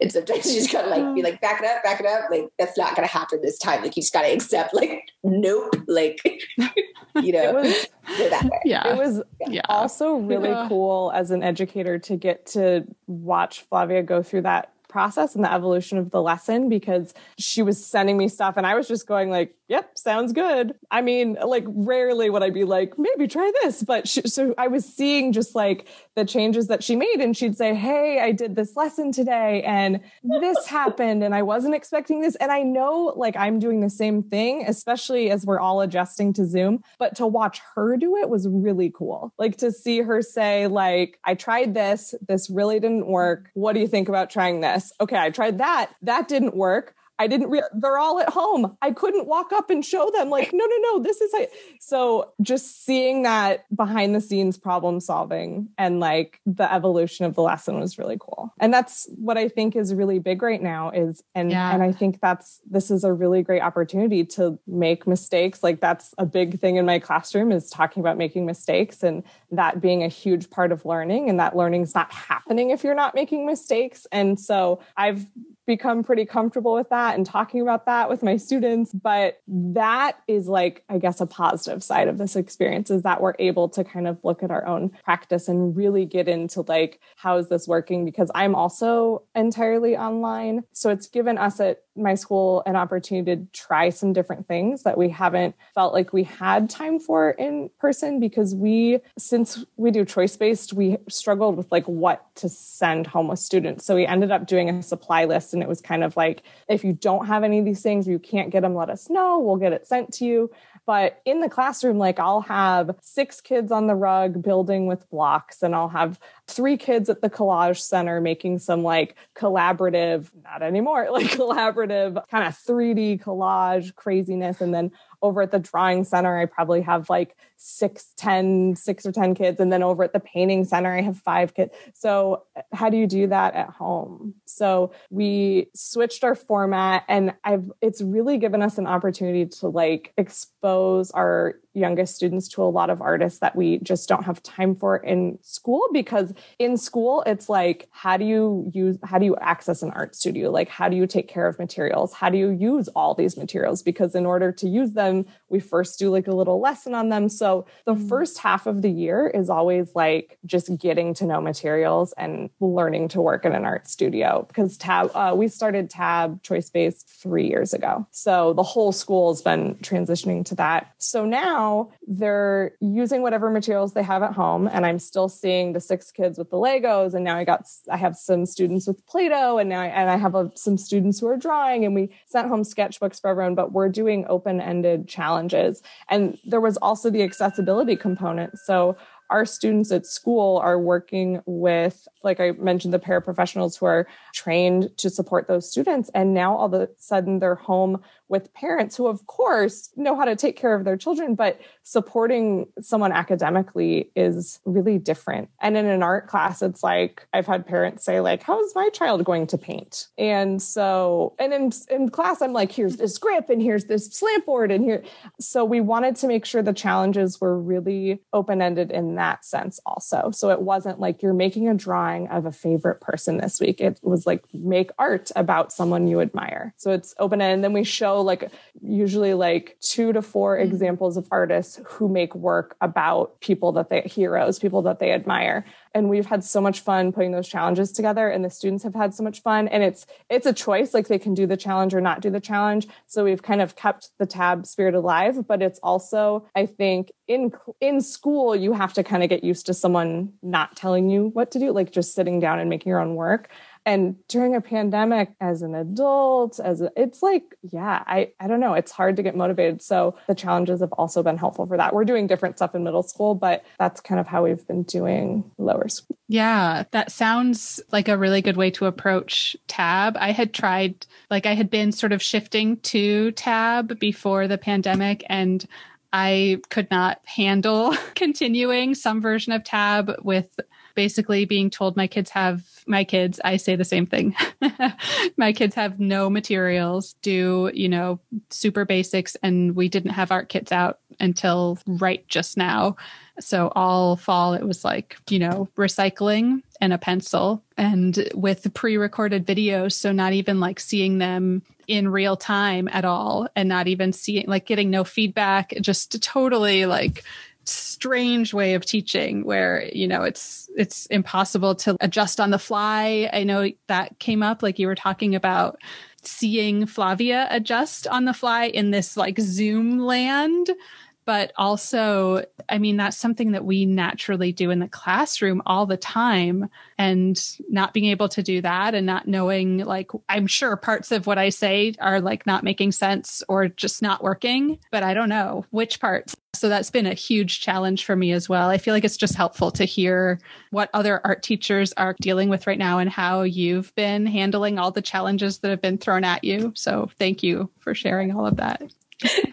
And sometimes you just gotta like be like, back it up, back it up. Like that's not gonna happen this time. Like you just gotta accept, like, nope, like [laughs] you know, it was, that way. Yeah. It was yeah. also really yeah. cool as an educator to get to watch Flavia go through that process and the evolution of the lesson because she was sending me stuff and I was just going like, "Yep, sounds good." I mean, like rarely would I be like, "Maybe try this," but she, so I was seeing just like the changes that she made and she'd say, "Hey, I did this lesson today and this [laughs] happened and I wasn't expecting this." And I know like I'm doing the same thing, especially as we're all adjusting to Zoom, but to watch her do it was really cool. Like to see her say like, "I tried this, this really didn't work. What do you think about trying this?" This. Okay, I tried that. That didn't work. I didn't, re- they're all at home. I couldn't walk up and show them, like, no, no, no, this is it. So just seeing that behind the scenes problem solving and like the evolution of the lesson was really cool. And that's what I think is really big right now is, and, yeah. and I think that's, this is a really great opportunity to make mistakes. Like that's a big thing in my classroom is talking about making mistakes and that being a huge part of learning and that learning's not happening if you're not making mistakes. And so I've become pretty comfortable with that and talking about that with my students. But that is like, I guess, a positive side of this experience is that we're able to kind of look at our own practice and really get into like, how is this working? Because I'm also entirely online. So it's given us at my school an opportunity to try some different things that we haven't felt like we had time for in person because we, since we do choice based, we struggled with like what to send home with students. So we ended up doing a supply list and it was kind of like, if you don't have any of these things, you can't get them, let us know. We'll get it sent to you. But in the classroom, like I'll have six kids on the rug building with blocks, and I'll have three kids at the collage center making some like collaborative, not anymore, [laughs] like collaborative kind of 3D collage craziness. And then over at the drawing center, I probably have like six, ten, six or 10 kids. And then over at the painting center, I have five kids. So how do you do that at home? So we switched our format and I've, it's really given us an opportunity to like expose our youngest students to a lot of artists that we just don't have time for in school because in school it's like how do you use how do you access an art studio like how do you take care of materials how do you use all these materials because in order to use them them. We first do like a little lesson on them. So the mm-hmm. first half of the year is always like just getting to know materials and learning to work in an art studio because TAB uh, we started TAB choice based three years ago. So the whole school has been transitioning to that. So now they're using whatever materials they have at home, and I'm still seeing the six kids with the Legos, and now I got I have some students with Play-Doh, and now I, and I have a, some students who are drawing, and we sent home sketchbooks for everyone. But we're doing open-ended challenges, and there was also the accessibility component. So our students at school are working with, like I mentioned, the paraprofessionals who are trained to support those students. And now all of a sudden they're home with parents who, of course, know how to take care of their children, but supporting someone academically is really different. And in an art class, it's like I've had parents say, like, how is my child going to paint? And so, and in, in class, I'm like, here's this grip and here's this slant board and here. So we wanted to make sure the challenges were really open-ended in that sense also. So it wasn't like you're making a drawing of a favorite person this week. It was like make art about someone you admire. So it's open-ended. And then we show like usually like two to 4 mm-hmm. examples of artists who make work about people that they heroes, people that they admire. And we've had so much fun putting those challenges together and the students have had so much fun and it's it's a choice like they can do the challenge or not do the challenge. So we've kind of kept the TAB spirit alive, but it's also I think in in school you have to kind of get used to someone not telling you what to do like just sitting down and making your own work and during a pandemic as an adult as a, it's like yeah i i don't know. It's hard to get motivated. So the challenges have also been helpful for that. We're doing different stuff in middle school but that's kind of how we've been doing lower school. Yeah that sounds like a really good way to approach TAB. I had tried like i had been sort of shifting to TAB before the pandemic and I could not handle [laughs] continuing some version of TAB with basically being told my kids have my kids i say the same thing. [laughs] My kids have no materials do you know super basics and we didn't have art kits out until right just now. So all fall it was like you know recycling and a pencil and with pre-recorded videos. So not even like seeing them in real time at all and not even seeing like getting no feedback just totally like strange way of teaching where you know it's it's impossible to adjust on the fly. I know that came up like you were talking about seeing flavia adjust on the fly in this like zoom land but also i mean that's something that we naturally do in the classroom all the time and not being able to do that and not knowing like i'm sure parts of what i say are like not making sense or just not working but i don't know which parts. So that's been a huge challenge for me as well. I feel like it's just helpful to hear what other art teachers are dealing with right now and how you've been handling all the challenges that have been thrown at you. So thank you for sharing all of that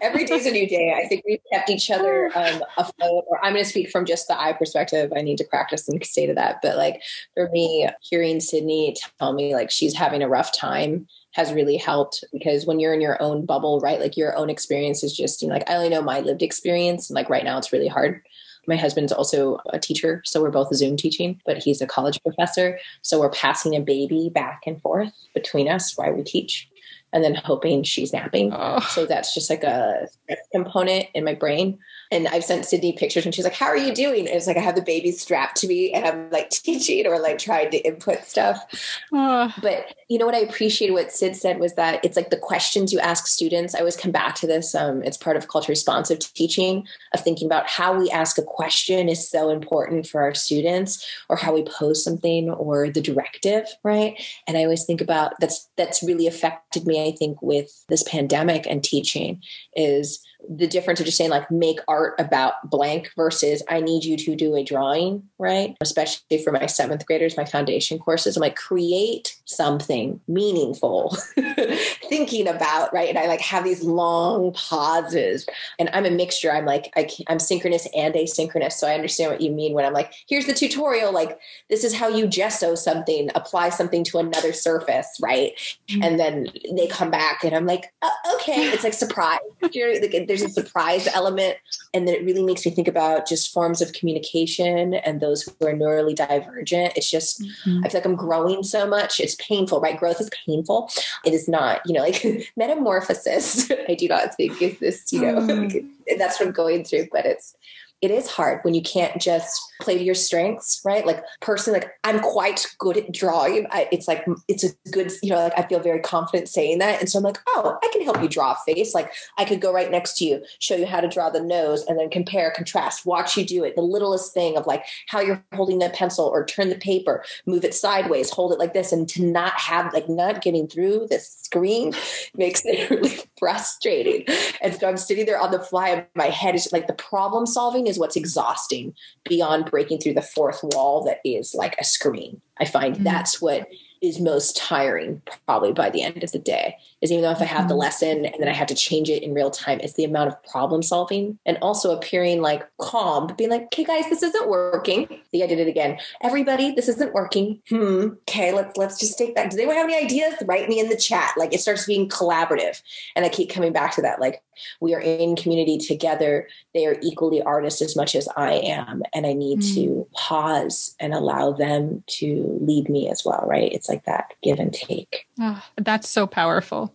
Every day's a new day. I think we've kept each other um, afloat. Or I'm going to speak from just the eye perspective. I need to practice and say to that. But like for me, hearing Sydney tell me like she's having a rough time has really helped because when you're in your own bubble, right? Like your own experience is just you know, like I only know my lived experience, and like right now it's really hard. My husband's also a teacher, so we're both Zoom teaching, but he's a college professor. So we're passing a baby back and forth between us while we teach and then hoping she's napping. Oh. So that's just like a component in my brain. And I've sent Sydney pictures and she's like, How are you doing? And it's like I have the baby strapped to me and I'm like teaching or like trying to input stuff. Oh. But you know what I appreciated what Sid said was that it's like the questions you ask students. I always come back to this. Um, it's part of culture responsive teaching of thinking about how we ask a question is so important for our students or how we pose something or the directive, right? And I always think about that's that's really affected me, I think, with this pandemic and teaching is the difference of just saying like make art about blank versus I need you to do a drawing, right? Especially for my seventh graders, my foundation courses, I'm like create something meaningful, [laughs] thinking about, right? And I like have these long pauses and I'm a mixture. I'm like, I am synchronous and asynchronous. So I understand what you mean when I'm like, here's the tutorial. Like this is how you gesso something, apply something to another surface, right? Mm-hmm. And then they come back and I'm like, uh, okay, it's like surprise. There's a surprise element and then it really makes me think about just forms of communication and those who are neurally divergent it's just mm-hmm. i feel like i'm growing so much it's painful, right? Growth is painful. It is not, you know, like [laughs] metamorphosis. [laughs] I do not think is this, you know, mm. [laughs] that's what I'm going through, but it's it is hard when you can't just play to your strengths, right? Like personally, like I'm quite good at drawing. I, it's like it's a good, you know, like I feel very confident saying that, and so I'm like, oh, I can help you draw a face. Like I could go right next to you, show you how to draw the nose, and then compare, contrast, watch you do it. The littlest thing of like how you're holding the pencil or turn the paper, move it sideways, hold it like this, and to not have like not getting through the screen [laughs] makes it really [laughs] frustrating. And so I'm sitting there on the fly, and my head is like the problem solving is what's exhausting beyond breaking through the fourth wall that is like a screen. I find mm-hmm. that's what is most tiring probably by the end of the day is even though if I have the mm-hmm. lesson and then I have to change it in real time, it's the amount of problem solving and also appearing like calm, but being like, okay, guys, this isn't working. See, I did it again. Everybody, this isn't working. Hmm. Okay, let's let's just take that. Does anyone have any ideas? Write me in the chat. Like it starts being collaborative. And I keep coming back to that. Like we are in community together. They are equally artists as much as I am. And I need mm. to pause and allow them to lead me as well, right? It's like that give and take. Oh, that's so powerful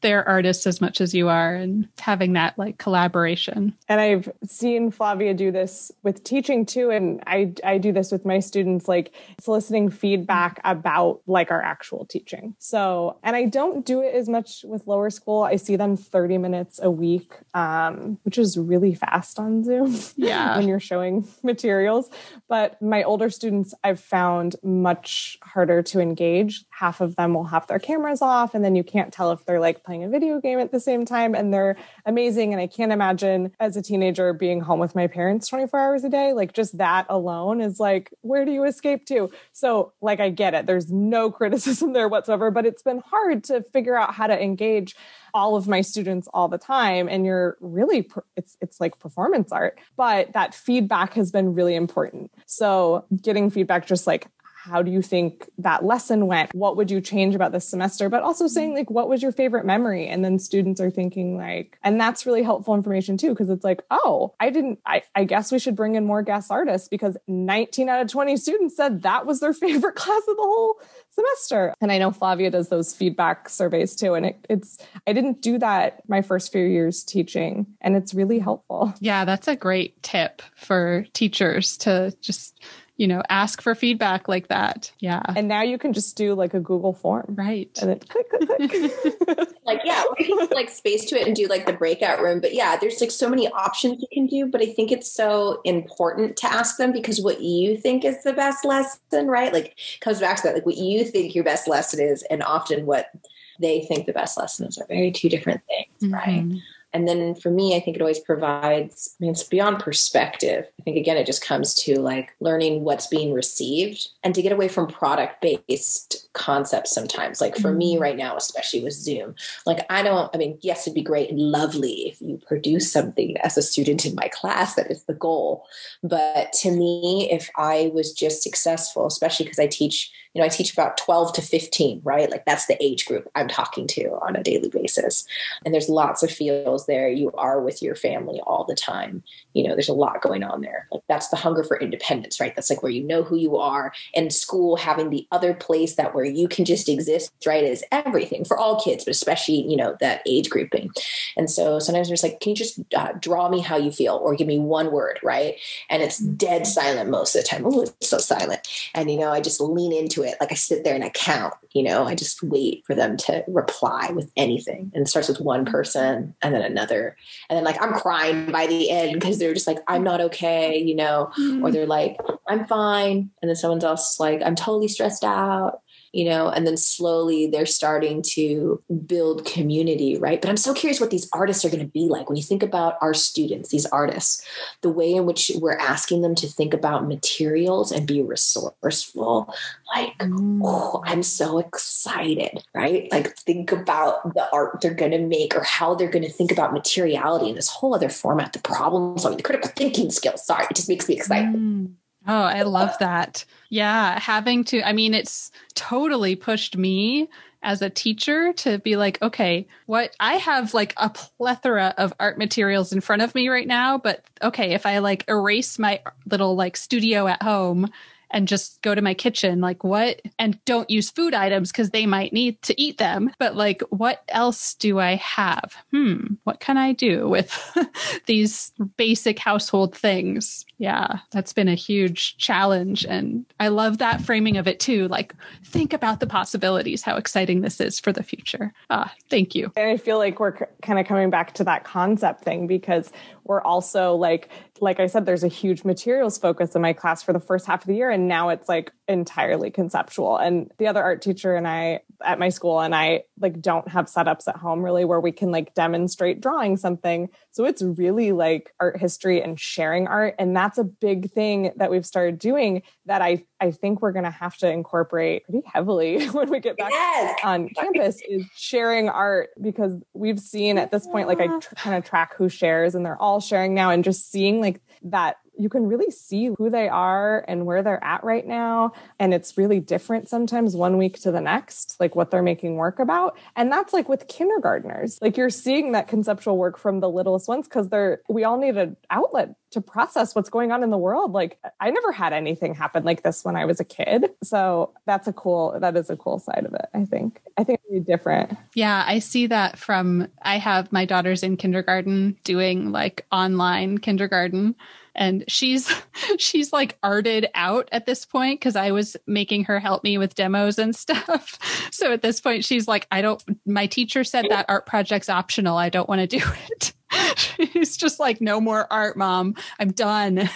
they're artists as much as you are and having that like collaboration. And I've seen Flavia do this with teaching too. And I, I do this with my students, like soliciting feedback about like our actual teaching. So, and I don't do it as much with lower school. I see them 30 minutes a week, um, which is really fast on Zoom. [laughs] Yeah. when you're showing materials. But my older students, I've found much harder to engage. Half of them will have their cameras off, and then you can't tell if they're they're like playing a video game at the same time and they're amazing. And I can't imagine as a teenager being home with my parents 24 hours a day. Like just that alone is like, where do you escape to? So, like, I get it. There's no [laughs] criticism there whatsoever, but it's been hard to figure out how to engage all of my students all the time and you're really it's it's like performance art but that feedback has been really important so getting feedback just like how do you think that lesson went? What would you change about this semester? But also saying like, what was your favorite memory? And then students are thinking like, and that's really helpful information too, because it's like, oh, I didn't, I, I guess we should bring in more guest artists because 19 out of 20 students said that was their [laughs] favorite class of the whole semester. And I know Flavia does those feedback surveys too. And it, it's, I didn't do that my first few years teaching, and it's really helpful. Yeah, that's a great tip for teachers to just you know, ask for feedback like that. Yeah. And now you can just do like a Google form. Right. And then click, click, click. [laughs] like, yeah, we can like space to it and do like the breakout room. But yeah, there's like so many options you can do. But I think it's so important to ask them because what you think is the best lesson, right? Like comes back to that, like what you think your best lesson is, and often what they think the best lesson is are very two different things, mm-hmm. right? And then for me, I think it always provides, I mean, it's beyond perspective. I think, again, it just comes to like learning what's being received and to get away from product based concepts sometimes. Like for mm-hmm. me right now, especially with Zoom, like I don't, I mean, yes, it'd be great and lovely if you produce something as a student in my class. That is the goal. But to me, if I was just successful, especially because I teach you know, I teach about 12 to 15, right? Like that's the age group I'm talking to on a daily basis. And there's lots of feels there. You are with your family all the time. You know, there's a lot going on there. Like that's the hunger for independence, right? That's like where you know who you are. And school having the other place that where you can just exist, right, is everything for all kids, but especially, you know, that age grouping. And so sometimes there's like, can you just uh, draw me how you feel or give me one word, right? And it's dead silent most of the time. Oh, it's so silent. And, you know, I just lean into it. Like I sit there and I count, you know, I just wait for them to reply with anything. And it starts with one person and then another. And then like I'm crying by the end because they're just like, I'm not okay, you know, mm-hmm. or they're like, I'm fine. And then someone else is like, I'm totally stressed out you know, and then slowly they're starting to build community, right? But I'm so curious what these artists are going to be like when you think about our students, these artists, the way in which we're asking them to think about materials and be resourceful. Like, mm. oh, I'm so excited, right? Like, think about the art they're going to make or how they're going to think about materiality in this whole other format, the problem solving, the critical thinking skills. Sorry, it just makes me excited. Mm. Oh, I love that. Yeah, having to, I mean, it's totally pushed me as a teacher to be like, okay, what I have like a plethora of art materials in front of me right now, but okay, if I like erase my little like studio at home and just go to my kitchen. Like, what? And don't use food items because they might need to eat them. But like, what else do I have? Hmm, what can I do with [laughs] these basic household things? Yeah, that's been a huge challenge. And I love that framing of it too. Like, think about the possibilities, how exciting this is for the future. Ah, thank you. And I feel like we're kind of coming back to that concept thing because we're also like like i said there's a huge materials focus in my class for the first half of the year and now it's like entirely conceptual. And the other art teacher and i at my school and i like don't have setups at home really where we can like demonstrate drawing something so it's really like art history and sharing art and that's a big thing that we've started doing that i i think we're going to have to incorporate pretty heavily [laughs] when we get back yes. on [laughs] campus is sharing art because we've seen at this point like i tr- kind of track who shares and they're all all sharing now and just seeing like that you can really see who they are and where they're at right now. And it's really different sometimes one week to the next, like what they're making work about. And that's like with kindergartners. Like you're seeing that conceptual work from the littlest ones because they're, we all need an outlet to process what's going on in the world. Like I never had anything happen like this when I was a kid. So that's a cool, that is a cool side of it, I think. I think it's really different. Yeah, I see that from, I have my daughters in kindergarten doing like online kindergarten and she's [laughs] she's like arted out at this point because I was making her help me with demos and stuff. [laughs] So at this point she's like I don't my teacher said that art project's optional. I don't want to do it. [laughs] she's just like no more art mom. I'm done.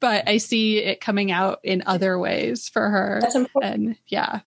but I see it coming out in other ways for her. That's important. And yeah.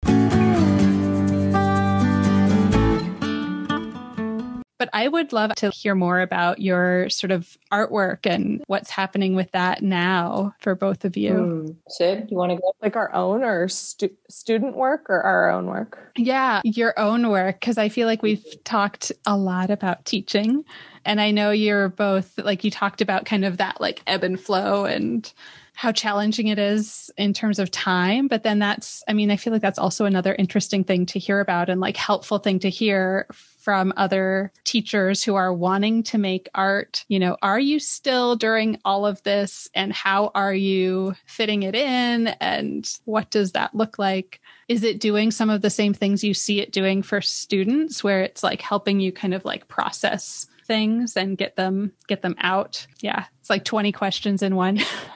But I would love to hear more about your sort of artwork and what's happening with that now for both of you. Mm. Sid, you want to go? Like our own or stu- student work or our own work? Yeah, your own work. Because I feel like we've talked a lot about teaching. And I know you're both, like, you talked about kind of that like ebb and flow and how challenging it is in terms of time. But then that's, I mean, I feel like that's also another interesting thing to hear about and like helpful thing to hear from other teachers who are wanting to make art. You know, are you still during all of this and how are you fitting it in and what does that look like? Is it doing some of the same things you see it doing for students where it's like helping you kind of like process things and get them get them out? Yeah, it's like 20 questions in one. [laughs]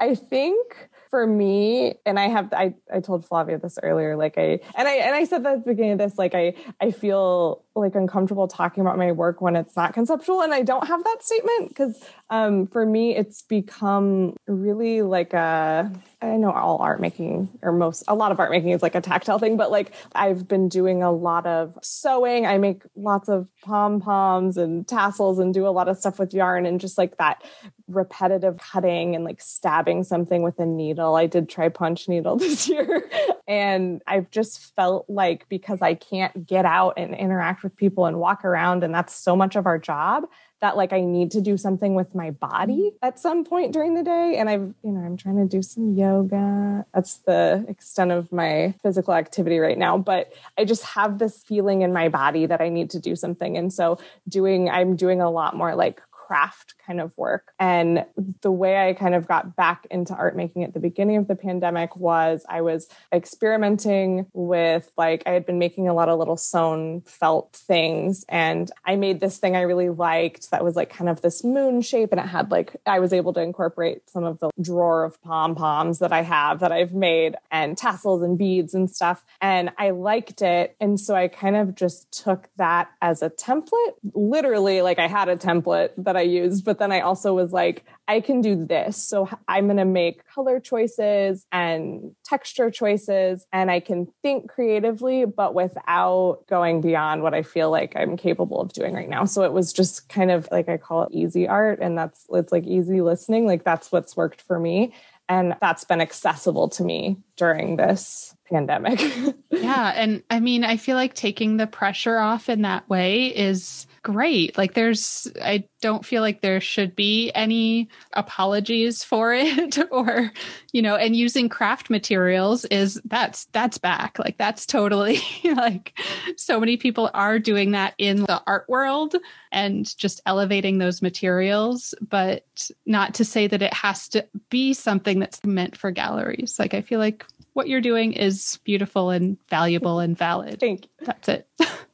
I think for me, and I have I I told Flavia this earlier, like I and I and I said that at the beginning of this, like I I feel like uncomfortable talking about my work when it's not conceptual, and I don't have that statement because um, for me it's become really like a I know all art making or most a lot of art making is like a tactile thing, but like I've been doing a lot of sewing. I make lots of pom poms and tassels and do a lot of stuff with yarn and just like that repetitive cutting and like stabbing something with a needle. I did try punch needle [laughs] this year. and I've just felt like because I can't get out and interact with people and walk around, and that's so much of our job, that like I need to do something with my body mm-hmm. at some point during the day. And I've, you know, I'm trying to do some yoga. That's the extent of my physical activity right now. But I just have this feeling in my body that I need to do something. And so doing, I'm doing a lot more like craft kind of work. And the way I kind of got back into art making at the beginning of the pandemic was I was experimenting with like I had been making a lot of little sewn felt things and I made this thing I really liked that was like kind of this moon shape and it had like I was able to incorporate some of the drawer of pom-poms that I have that I've made and tassels and beads and stuff and I liked it and so I kind of just took that as a template literally like I had a template that that I used, but then I also was like, I can do this. So I'm going to make color choices and texture choices, and I can think creatively, but without going beyond what I feel like I'm capable of doing right now. So it was just kind of like I call it easy art, and that's it's like easy listening. Like that's what's worked for me. And that's been accessible to me during this pandemic. [laughs] yeah. And I mean, I feel like taking the pressure off in that way is great. Like, there's, I don't feel like there should be any apologies for [laughs] it or you know and using craft materials is that's that's back like that's totally [laughs] like so many people are doing that in the art world and just elevating those materials but not to say that it has to be something that's meant for galleries like i feel like what you're doing is beautiful and valuable and valid Thank you. that's it [laughs]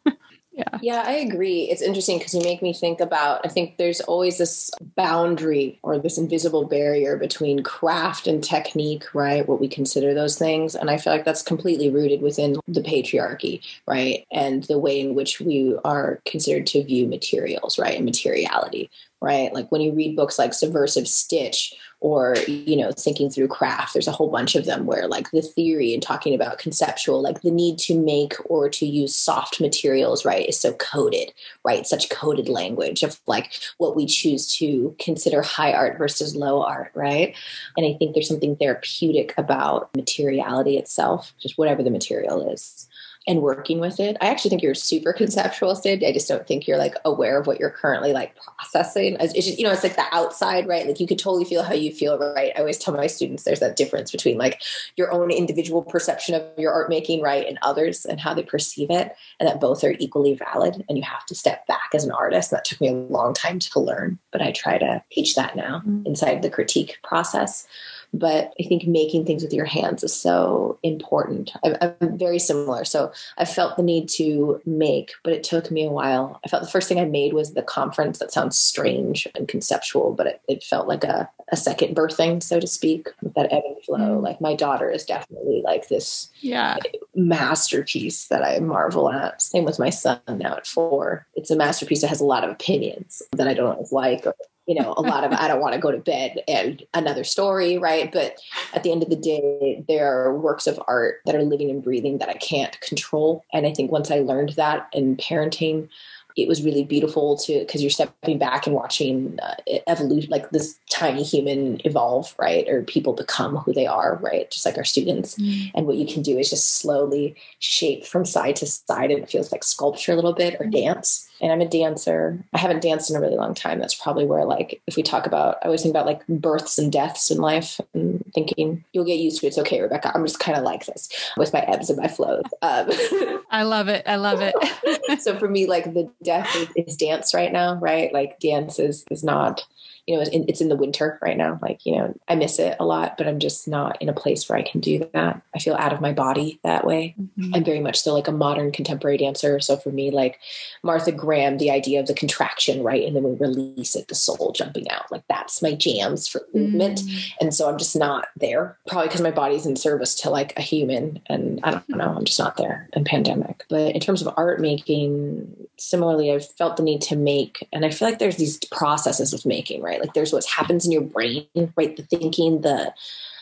Yeah. Yeah, I agree. It's interesting because you make me think about I think there's always this boundary or this invisible barrier between craft and technique, right? What we consider those things. And I feel like that's completely rooted within the patriarchy, right? And the way in which we are considered to view materials, right? And materiality, right? Like when you read books like Subversive Stitch or you know thinking through craft there's a whole bunch of them where like the theory and talking about conceptual like the need to make or to use soft materials right is so coded right? Such coded language of like what we choose to consider high art versus low art right? And i think there's something therapeutic about materiality itself just whatever the material is and working with it. I actually think you're super conceptual, Sid. I just don't think you're like aware of what you're currently like processing. It's just, you know, it's like the outside, right? Like you could totally feel how you feel, right? I always tell my students there's that difference between like your own individual perception of your art making, right, and others and how they perceive it, and that both are equally valid. And you have to step back as an artist. That took me a long time to learn, but I try to teach that now mm-hmm. inside the critique process but I think making things with your hands is so important. I'm, I'm, very similar. So I felt the need to make, but it took me a while. I felt the first thing I made was the conference. That sounds strange and conceptual, but it, it felt like a, a second birthing, so to speak, with that ebb and flow. Mm. Like my daughter is definitely like this yeah. masterpiece that I marvel at. Same with my son now at four. It's a masterpiece that has a lot of opinions that I don't like or you know, a lot of I don't want to go to bed and another story, right? But at the end of the day, there are works of art that are living and breathing that I can't control. And I think once I learned that in parenting, it was really beautiful to because you're stepping back and watching uh, evolution like this tiny human evolve right or people become who they are right just like our students mm. and what you can do is just slowly shape from side to side and it feels like sculpture a little bit or mm. dance and I'm a dancer. I haven't danced in a really long time. That's probably where, like, if we talk about, I always think about like births and deaths in life and thinking, you'll get used to it. It's okay, Rebecca. I'm just kind of like this with my ebbs and my flows. Um, [laughs] I love it. I love it. [laughs] so for me, like, the death is, is dance right now, right? Like, dance is, is not you know, it's in the winter right now. Like, you know, I miss it a lot, but I'm just not in a place where I can do that. I feel out of my body that way. Mm-hmm. I'm very much still like a modern contemporary dancer. So for me, like Martha Graham, the idea of the contraction, right? And then we release it, the soul jumping out. Like that's my jams for movement. Mm-hmm. And so I'm just not there, probably because my body's in service to like a human. And I don't know, I'm just not there in pandemic. But in terms of art making, similarly, I've felt the need to make, and I feel like there's these processes of making, right? Right? Like there's what happens in your brain, right? The thinking, the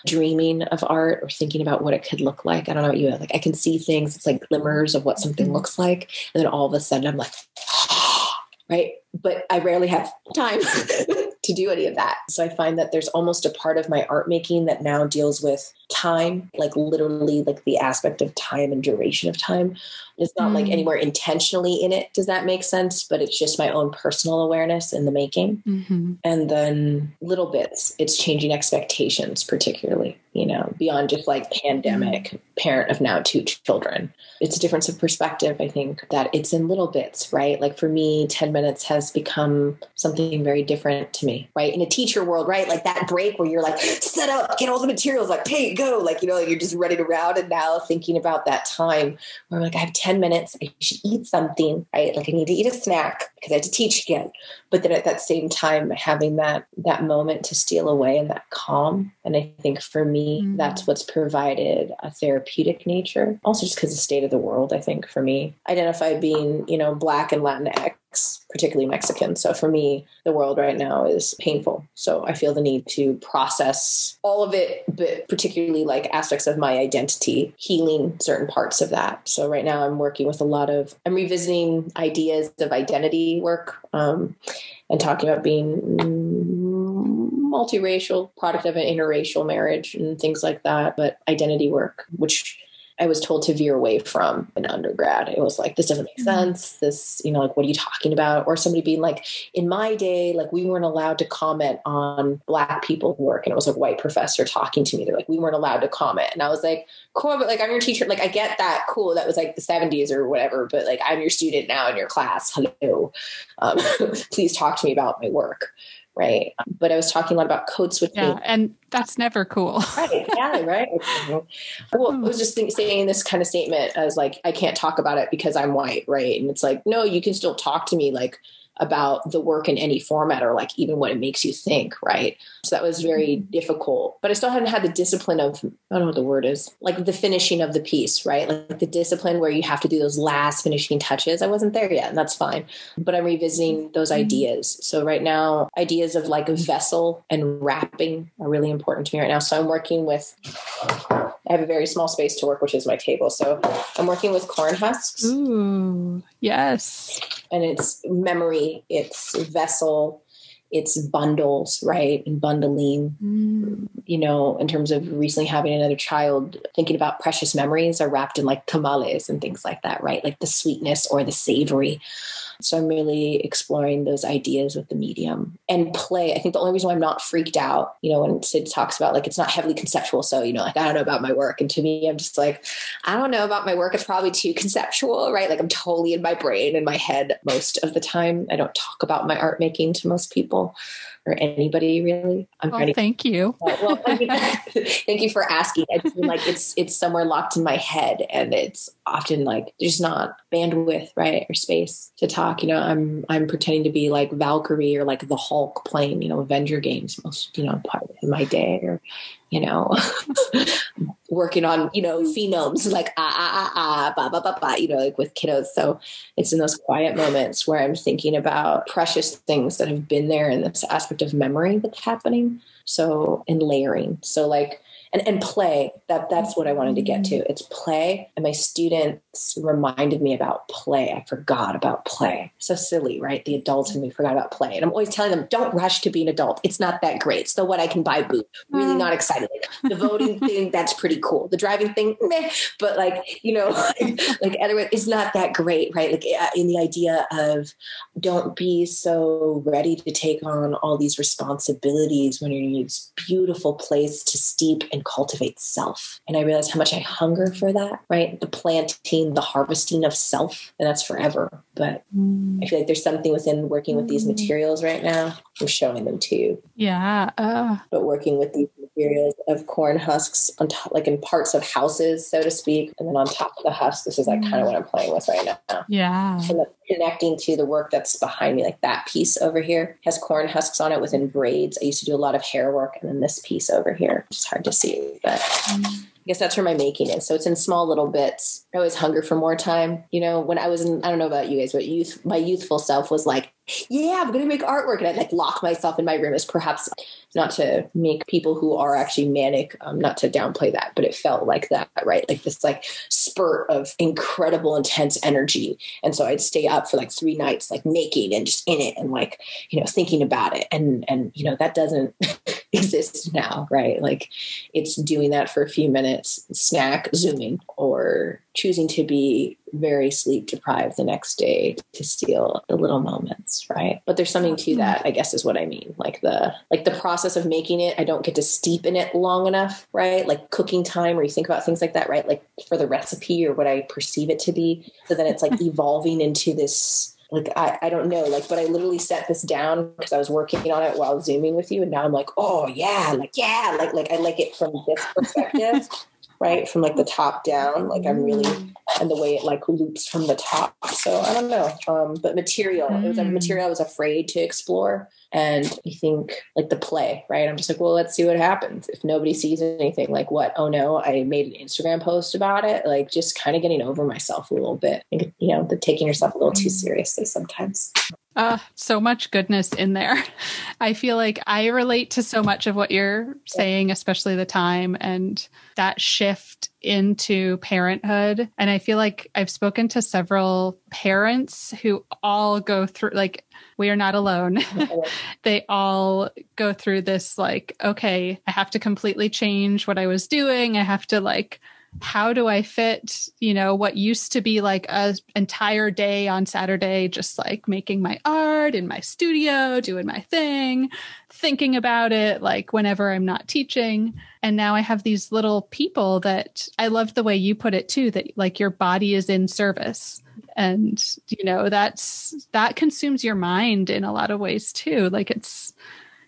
dreaming of art or thinking about what it could look like. I don't know about you. Like I can see things, it's like glimmers of what something mm-hmm. looks like. And then all of a sudden I'm like, [gasps] right? But I rarely have time [laughs] to do any of that. So I find that there's almost a part of my art making that now deals with time, like literally like the aspect of time and duration of time. It's not mm. like anywhere intentionally in it. Does that make sense? But it's just my own personal awareness in the making. Mm-hmm. And then little bits, it's changing expectations, particularly, you know, beyond just like pandemic, mm. parent of now two children. It's a difference of perspective. I think that it's in little bits, right? Like for me, 10 minutes has become something very different to me, right? In a teacher world, right? Like that break where you're like, set up, get all the materials, like, hey, go. Like, you know, you're just running around. And now thinking about that time where I'm like, I have 10 minutes. I should eat something, right? Like I need to eat a snack because I have to teach again. But then at that same time, having that that moment to steal away and that calm. And I think for me, mm. that's what's provided a therapeutic nature. Also just because the state of the world, I think for me, identify being, you know, black and Latinx particularly Mexican. So for me, the world right now is painful. So I feel the need to process all of it, but particularly like aspects of my identity, healing certain parts of that. So right now I'm working with a lot of, I'm revisiting ideas of identity work um, and talking about being multiracial, product of an interracial marriage and things like that, but identity work, which I was told to veer away from in undergrad. It was like, this doesn't make Mm-hmm. sense. This, you know, like, what are you talking about? Or somebody being like, in my day, like, we weren't allowed to comment on Black people work. And it was a white professor talking to me. They're like, we weren't allowed to comment. And I was like, cool, but like, I'm your teacher. Like, I get that. Cool. That was like the 70s or whatever. But like, I'm your student now in your class. Hello. Um, [laughs] please talk to me about my work. Right. But I was talking a lot about code switching. Yeah, and that's never cool. [laughs] right yeah right [laughs] well i was just think, saying this kind of statement as like i can't talk about it because i'm white right and it's like no you can still talk to me like about the work in any format or like even what it makes you think right? So that was mm-hmm. very difficult but i still hadn't had the discipline of i don't know what the word is like the finishing of the piece right? Like the discipline where you have to do those last finishing touches. I wasn't there yet and that's fine but i'm revisiting mm-hmm. those ideas. So right now ideas of like a vessel and wrapping are really important to me right now. So i'm working with i have a very small space to work which is my table. So i'm working with corn husks. Ooh, yes. and it's memory, it's vessel, it's bundles, right? And bundling, Mm. you know, in terms of recently having another child, thinking about precious memories are wrapped in like tamales and things like that, right? Like the sweetness or the savory. So I'm really exploring those ideas with the medium and play. I think the only reason why I'm not freaked out, you know, when Sid talks about like it's not heavily conceptual. So, you know, like I don't know about my work. And to me, I'm just like, I don't know about my work. It's probably too conceptual, right? Like I'm totally in my brain and my head most of the time. I don't talk about my art making to most people or anybody really. I'm to thank you. [laughs] well, thank you, [laughs] thank you for asking. I just mean like it's it's somewhere locked in my head, and it's often like there's not bandwidth, right, or space to talk. You know, I'm I'm pretending to be like Valkyrie or like the Hulk playing, you know, Avenger games most, you know, part in my day, or you know, [laughs] working on you know phonemes like ah ah ah ah ba ba ba ba, you know, like with kiddos. So it's in those quiet moments where I'm thinking about precious things that have been there in this aspect of memory that's happening. So in layering. So like and, and play that that's what i wanted to get to. It's play. And my students reminded me about play. I forgot about play. So silly right? The adults in me forgot about play. And i'm always telling them don't rush to be an adult. It's not that great. So what? I can buy boo really not excited. The voting [laughs] thing that's pretty cool. The driving thing meh. but like you know [laughs] like otherwise it's not that great right? Like uh, in the idea of don't be so ready to take on all these responsibilities when you're in this beautiful place to steep and cultivate self. And I realized how much I hunger for that, right? The planting, the harvesting of self, and that's forever. But I feel like there's something within working with these materials right now. I'm showing them to you, Yeah. Uh, but working with these materials of corn husks on top, like in parts of houses, so to speak, and then on top of the husk, this is like kind of what I'm playing with right now yeah. and connecting to the work that's behind me, like that piece over here has corn husks on it within braids. I used to do a lot of hair work, and then this piece over here, it's hard to see, but I guess that's where my making is. So it's in small little bits. I always hunger for more time. You know, when I was in, I don't know about you guys, but youth, my youthful self was like, yeah, I'm going to make artwork. And I'd like lock myself in my room as perhaps not to make people who are actually manic, um, not to downplay that, but it felt like that, right? Like this like spurt of incredible intense energy. And so I'd stay up for like three nights, like making and just in it and like, you know, thinking about it. And, and, you know, that doesn't [laughs] exist now, right? Like it's doing that for a few minutes, snack, zooming, or choosing to be very sleep deprived the next day to steal the little moments, right? But there's something to mm-hmm. that, I guess is what I mean. Like the like the process of making it, I don't get to steep in it long enough, right? Like cooking time or you think about things like that, right? Like for the recipe or what I perceive it to be. So then it's like [laughs] evolving into this like I, I don't know like but i literally set this down because i was working on it while zooming with you and now i'm like oh yeah like yeah like like i like it from this perspective [laughs] right from like the top down like i'm really and the way it like loops from the top. So i don't know um but material it was a Mm. material i was afraid to explore and i think like the play right? I'm just like well let's see what happens. If nobody sees anything like what? Oh no i made an instagram post about it like just kind of getting over myself a little bit. You know the taking yourself a little too seriously sometimes Uh, so much goodness in there. [laughs] I feel like I relate to so much of what you're saying, especially the time and that shift into parenthood. And I feel like I've spoken to several parents who all go through, like, we are not alone. [laughs] they all go through this, like, okay, I have to completely change what I was doing. I have to, like, how do I fit, you know, what used to be like a entire day on Saturday, just like making my art in my studio, doing my thing, thinking about it like whenever I'm not teaching. And now I have these little people that I love the way you put it too, that like your body is in service. And, you know, that's that consumes your mind in a lot of ways too. Like it's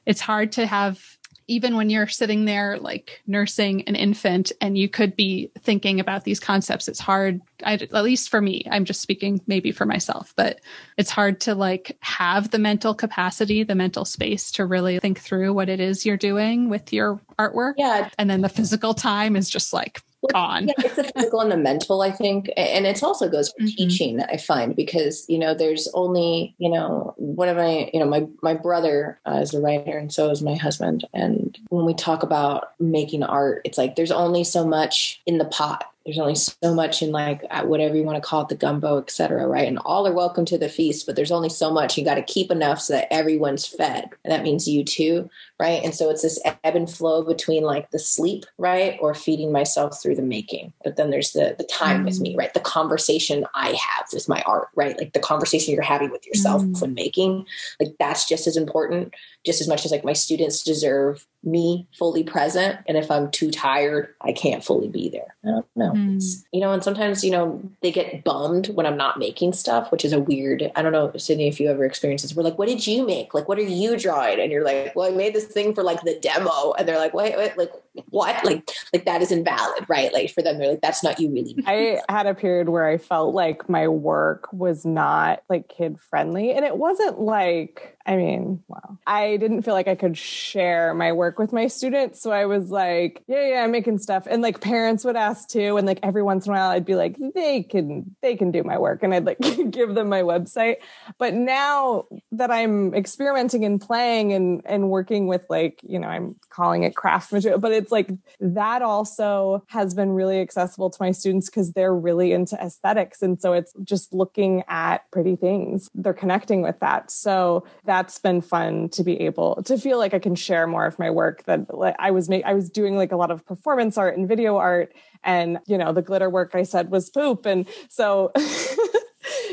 it's hard to have even when you're sitting there like nursing an infant and you could be thinking about these concepts it's hard. I, at least for me i'm just speaking maybe for myself but it's hard to like have the mental capacity the mental space to really think through what it is you're doing with your artwork. Yeah. And then the physical time is just like gone. Yeah, it's the physical and the mental, I think. And it also goes for mm-hmm. teaching, I find, because, you know, there's only, you know, one of my, you know, my, my brother uh, is a writer and so is my husband. And when we talk about making art, it's like there's only so much in the pot there's only so much in like uh, whatever you want to call it the gumbo etc right and all are welcome to the feast but there's only so much you got to keep enough so that everyone's fed and that means you too right and so it's this ebb and flow between like the sleep right or feeding myself through the making but then there's the the time mm. with me mm. right the conversation i have with my art right like the conversation you're having with yourself mm. when making like that's just as important just as much as like my students deserve me fully present. And if I'm too tired, I can't fully be there. I don't know. Mm. You know, and sometimes, you know, they get bummed when I'm not making stuff, which is a weird, I don't know, Sydney, if you ever experienced this. We're like, what did you make? Like, what are you drawing? And you're like, well, I made this thing for like the demo. And they're like, wait, wait, like, what? Like, like that is invalid, right? Like for them, they're like, that's not you really. I had a period where I felt like my work was not like kid friendly. And it wasn't like, I mean, wow. I didn't feel like I could share my work with my students. So I was like, yeah, yeah, I'm making stuff. And like parents would ask too. And like every once in a while I'd be like, they can, they can do my work. And I'd like [laughs] give them my website. But now that I'm experimenting and playing and, and working with like, you know, I'm calling it craft material, but it's like that also has been really accessible to my students because they're really into aesthetics. And so it's just looking at pretty things. They're connecting with that. So that's been fun to be able to feel like I can share more of my work that like, I was making, I was doing like a lot of performance art and video art and you know the glitter work I said was poop and so [laughs]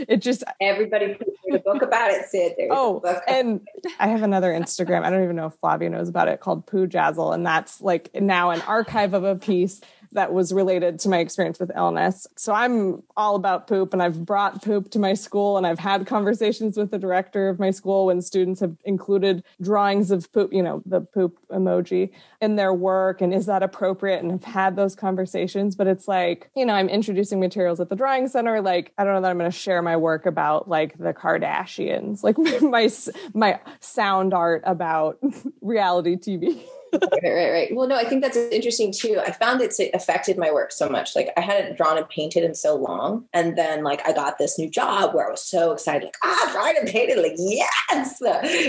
it just everybody put a book about it sid. There's oh [laughs] and i have another instagram. I don't even know if flavia knows about it called poo jazzle and that's like now an archive of a piece that was related to my experience with illness. So I'm all about poop and I've brought poop to my school and I've had conversations with the director of my school when students have included drawings of poop, you know, the poop emoji in their work and is that appropriate and have had those conversations, but it's like, you know, I'm introducing materials at the drawing center like I don't know that I'm going to share my work about like the Kardashians, like [laughs] my my sound art about [laughs] reality TV right, right, right. Well, no, I think that's interesting too. I found it affected my work so much. Like I hadn't drawn and painted in so long, and then like I got this new job where I was so excited, like ah, drawn and painted, like yes.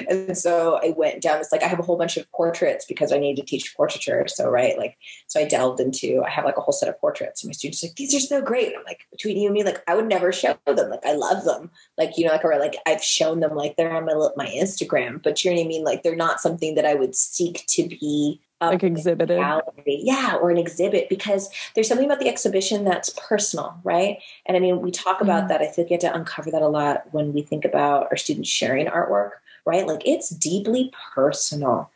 And so I went down this like I have a whole bunch of portraits because I need to teach portraiture. So right, like so I delved into I have like a whole set of portraits, and my students like these are so great. I'm like between you and me, like I would never show them. Like I love them. Like you know, like or like I've shown them like they're on my my Instagram, but you know what I mean. Like they're not something that I would seek to be like exhibited. yeah or an exhibit because there's something about the exhibition that's personal right? And i mean we talk about mm-hmm. that. I think we get to uncover that a lot when we think about our students sharing artwork right? Like it's deeply personal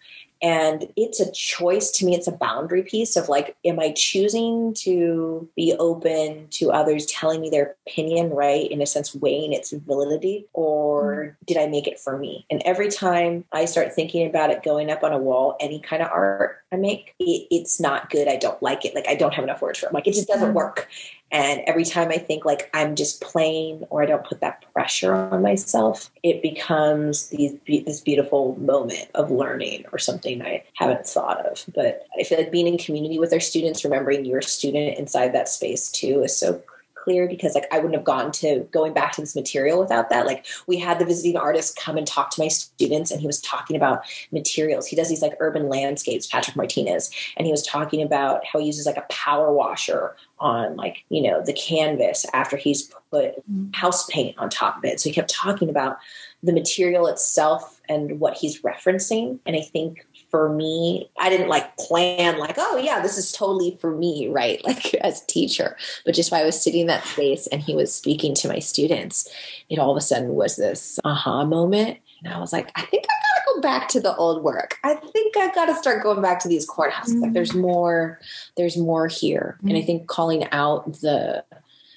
and it's a choice to me, it's a boundary piece of like, am I choosing to be open to others telling me their opinion, right? In a sense, weighing its validity, or mm-hmm. did I make it for me? And every time I start thinking about it going up on a wall, any kind of art I make, it, it's not good. I don't like it. Like, I don't have enough words for it. like, it just doesn't mm-hmm. work. And every time I think like I'm just playing or I don't put that pressure on myself, it becomes these, this beautiful moment of learning or something I haven't thought of. But I feel like being in community with our students, remembering your student inside that space too is so clear because like I wouldn't have gone to going back to this material without that. Like we had the visiting artist come and talk to my students and he was talking about materials. He does these like urban landscapes, Patrick Martinez, and he was talking about how he uses like a power washer on like, you know, the canvas after he's put mm-hmm. house paint on top of it. So he kept talking about the material itself and what he's referencing. And I think for me, I didn't like plan like, oh yeah, this is totally for me, right? [laughs] Like as a teacher. But just while I was sitting in that space and he was speaking to my students, it all of a sudden was this aha moment. And I was like, I think I gotta go back to the old work. I think I gotta start going back to these courthouses. Mm-hmm. Like there's mm. more, there's more here. Mm-hmm. And I mm. think calling out the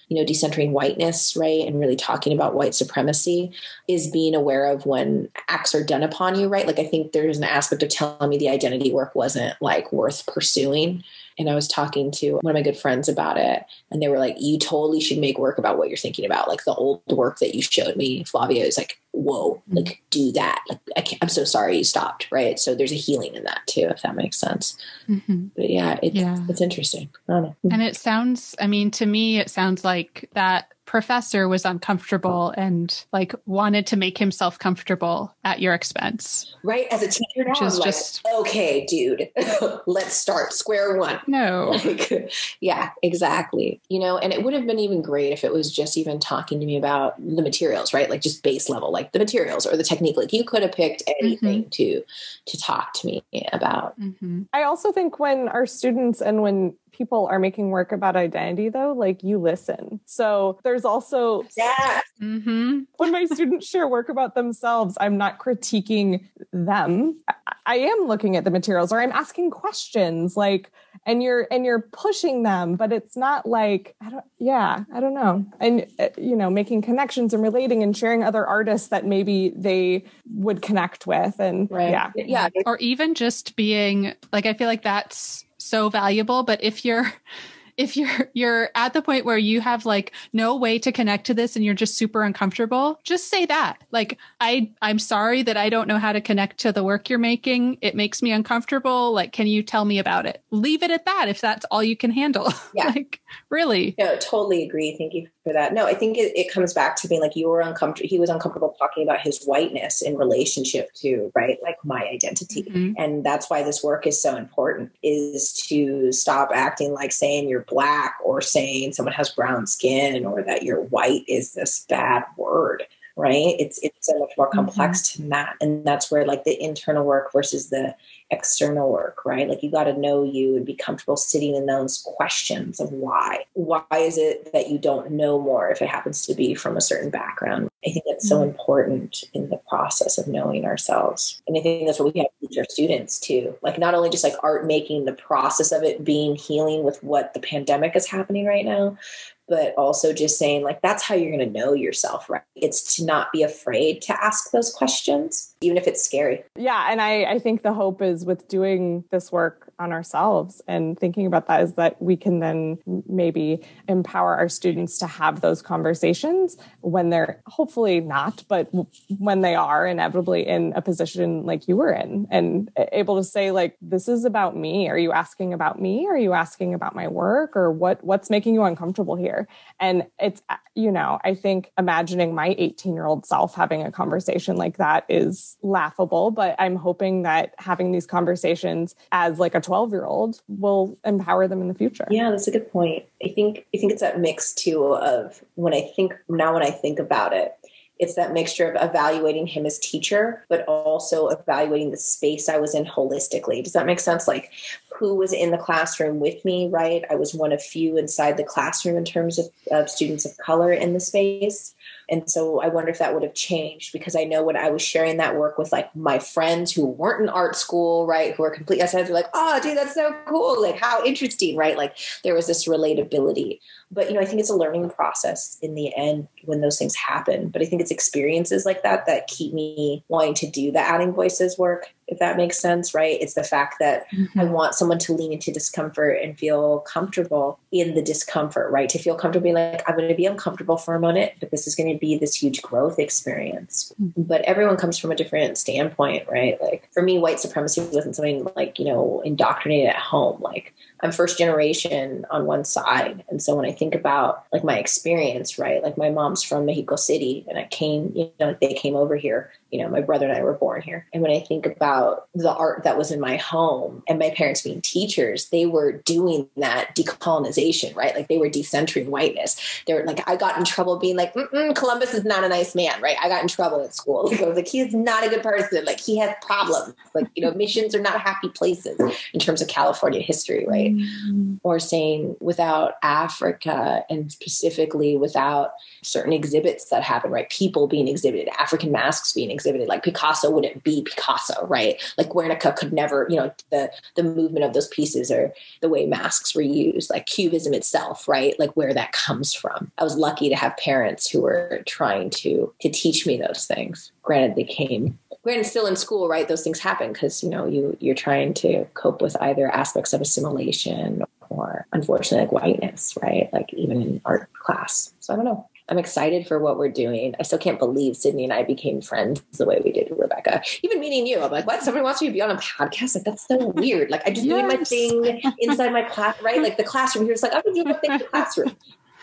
you know, decentering whiteness, right? And really talking about white supremacy is being aware of when acts are done upon you, right? Like I think there's an aspect of telling me the identity work wasn't like worth pursuing and I was talking to one of my good friends about it, and they were like, "You totally should make work about what you're thinking about. Like the old work that you showed me, Flavia is like, whoa, mm-hmm. like do that. Like I can't, I'm so sorry you stopped, right? So there's a healing in that too, if that makes sense. Mm-hmm. But yeah, it's yeah. it's interesting. And it sounds, I mean, to me, it sounds like that professor was uncomfortable and like wanted to make himself comfortable at your expense. Right. As a teacher, now, which is just okay, dude, [laughs] let's start square one. No. [laughs] Like, yeah, exactly. You know, and it would have been even great if it was just even talking to me about the materials, right? Like just base level, like the materials or the technique. Like you could have picked anything mm-hmm. to to talk to me about. Mm-hmm. I also think when our students and when people are making work about identity though like you listen. So there's also yeah. Mm-hmm. when my students share work about themselves i'm not critiquing them. I am looking at the materials or i'm asking questions like and you're and you're pushing them but it's not like i don't yeah i don't know. And uh, you know making connections and relating and sharing other artists that maybe they would connect with and right. yeah. Yeah. Or even just being like i feel like that's so valuable. But if you're if you're [laughs] you're at the point where you have like no way to connect to this and you're just super uncomfortable just say that. Like i i'm sorry that i don't know how to connect to the work you're making. It makes me uncomfortable. Like can you tell me about it? Leave it at that if that's all you can handle. [laughs] Yeah. Like really. No totally agree. Thank you for that. No i think it, it comes back to being like you were uncomfortable he was uncomfortable talking about his whiteness in relationship to right like my identity. Mm-hmm. and that's why this work is so important is to stop acting like saying you're black or saying someone has brown skin or that you're white is this bad word right? It's it's so much more complex mm-hmm. than that and that's where like the internal work versus the external work right? Like you got to know you and be comfortable sitting in those questions of why. Why is it that you don't know more if it happens to be from a certain background? I think that's mm-hmm. so important in the process of knowing ourselves. And i think that's what we have to teach our students too. Like not only just like art making the process of it being healing with what the pandemic is happening right now but also just saying like that's how you're going to know yourself right? It's to not be afraid to ask those questions even if it's scary. Yeah and i i think the hope is with doing this work on ourselves and thinking about that is that we can then maybe empower our students to have those conversations when they're hopefully not but when they are inevitably in a position like you were in and able to say like this is about me. Are you asking about me? Are you asking about my work? Or what what's making you uncomfortable here? And it's uh, you know i think imagining my 18 year old self having a conversation like that is laughable but i'm hoping that having these conversations as like a 12 year old will empower them in the future. Yeah that's a good point. I think i think it's that mix too of when i think now when i think about it it's that mixture of evaluating him as teacher but also evaluating the space i was in holistically. Does that make sense? Like who was in the classroom with me right i was one of few inside the classroom in terms of, of students of color in the space and so I wonder if that would have changed because I know when I was sharing that work with like my friends who weren't in art school, right, who are complete SIs, were like, oh, dude, that's so cool. Like, how interesting, right? Like, there was this relatability. But, you know, I think it's a learning process in the end when those things happen. But I think it's experiences like that that keep me wanting to do the adding voices work, if that makes sense, right? It's the fact that mm-hmm. I want someone to lean into discomfort and feel comfortable in the discomfort, right? To feel comfortable being like, I'm going to be uncomfortable for a moment, but this is going to be this huge growth experience. Mm-hmm. But everyone comes from a different standpoint, right? Like for me, white supremacy wasn't something like, you know, indoctrinated at home. Like I'm first generation on one side. And so when I think about like my experience, right, like my mom's from Mexico City and I came, you know, they came over here, you know, my brother and I were born here. And when I think about the art that was in my home and my parents being teachers, they were doing that decolonization decolonization, right? Like they were decentering whiteness. They were like, I got in trouble being like, Columbus is not a nice man, right? I got in trouble at school. Like, I was like, he's not a good person. Like he has problems. Like, you know, missions are not happy places in terms of California history, right? Mm-hmm. Or saying without Africa and specifically without certain exhibits that happen, right? People being exhibited, African masks being exhibited, like Picasso wouldn't be Picasso, right? Like Guernica could never, you know, the the movement of those pieces or the way masks were used, like Cubism itself, right? Like where that comes from. I was lucky to have parents who were trying to to teach me those things. Granted, they came granted still in school right those things happen because you know you you're trying to cope with either aspects of assimilation or unfortunately like whiteness right like even in art class so i don't know I'm excited for what we're doing. I still can't believe Sydney and I became friends the way we did, Rebecca. Even meeting you, I'm like, what? Somebody wants me to be on a podcast? Like, that's so weird. Like, I just yes. doing my thing inside my class, right? Like the classroom here is like, I'm doing my thing in the [laughs] classroom.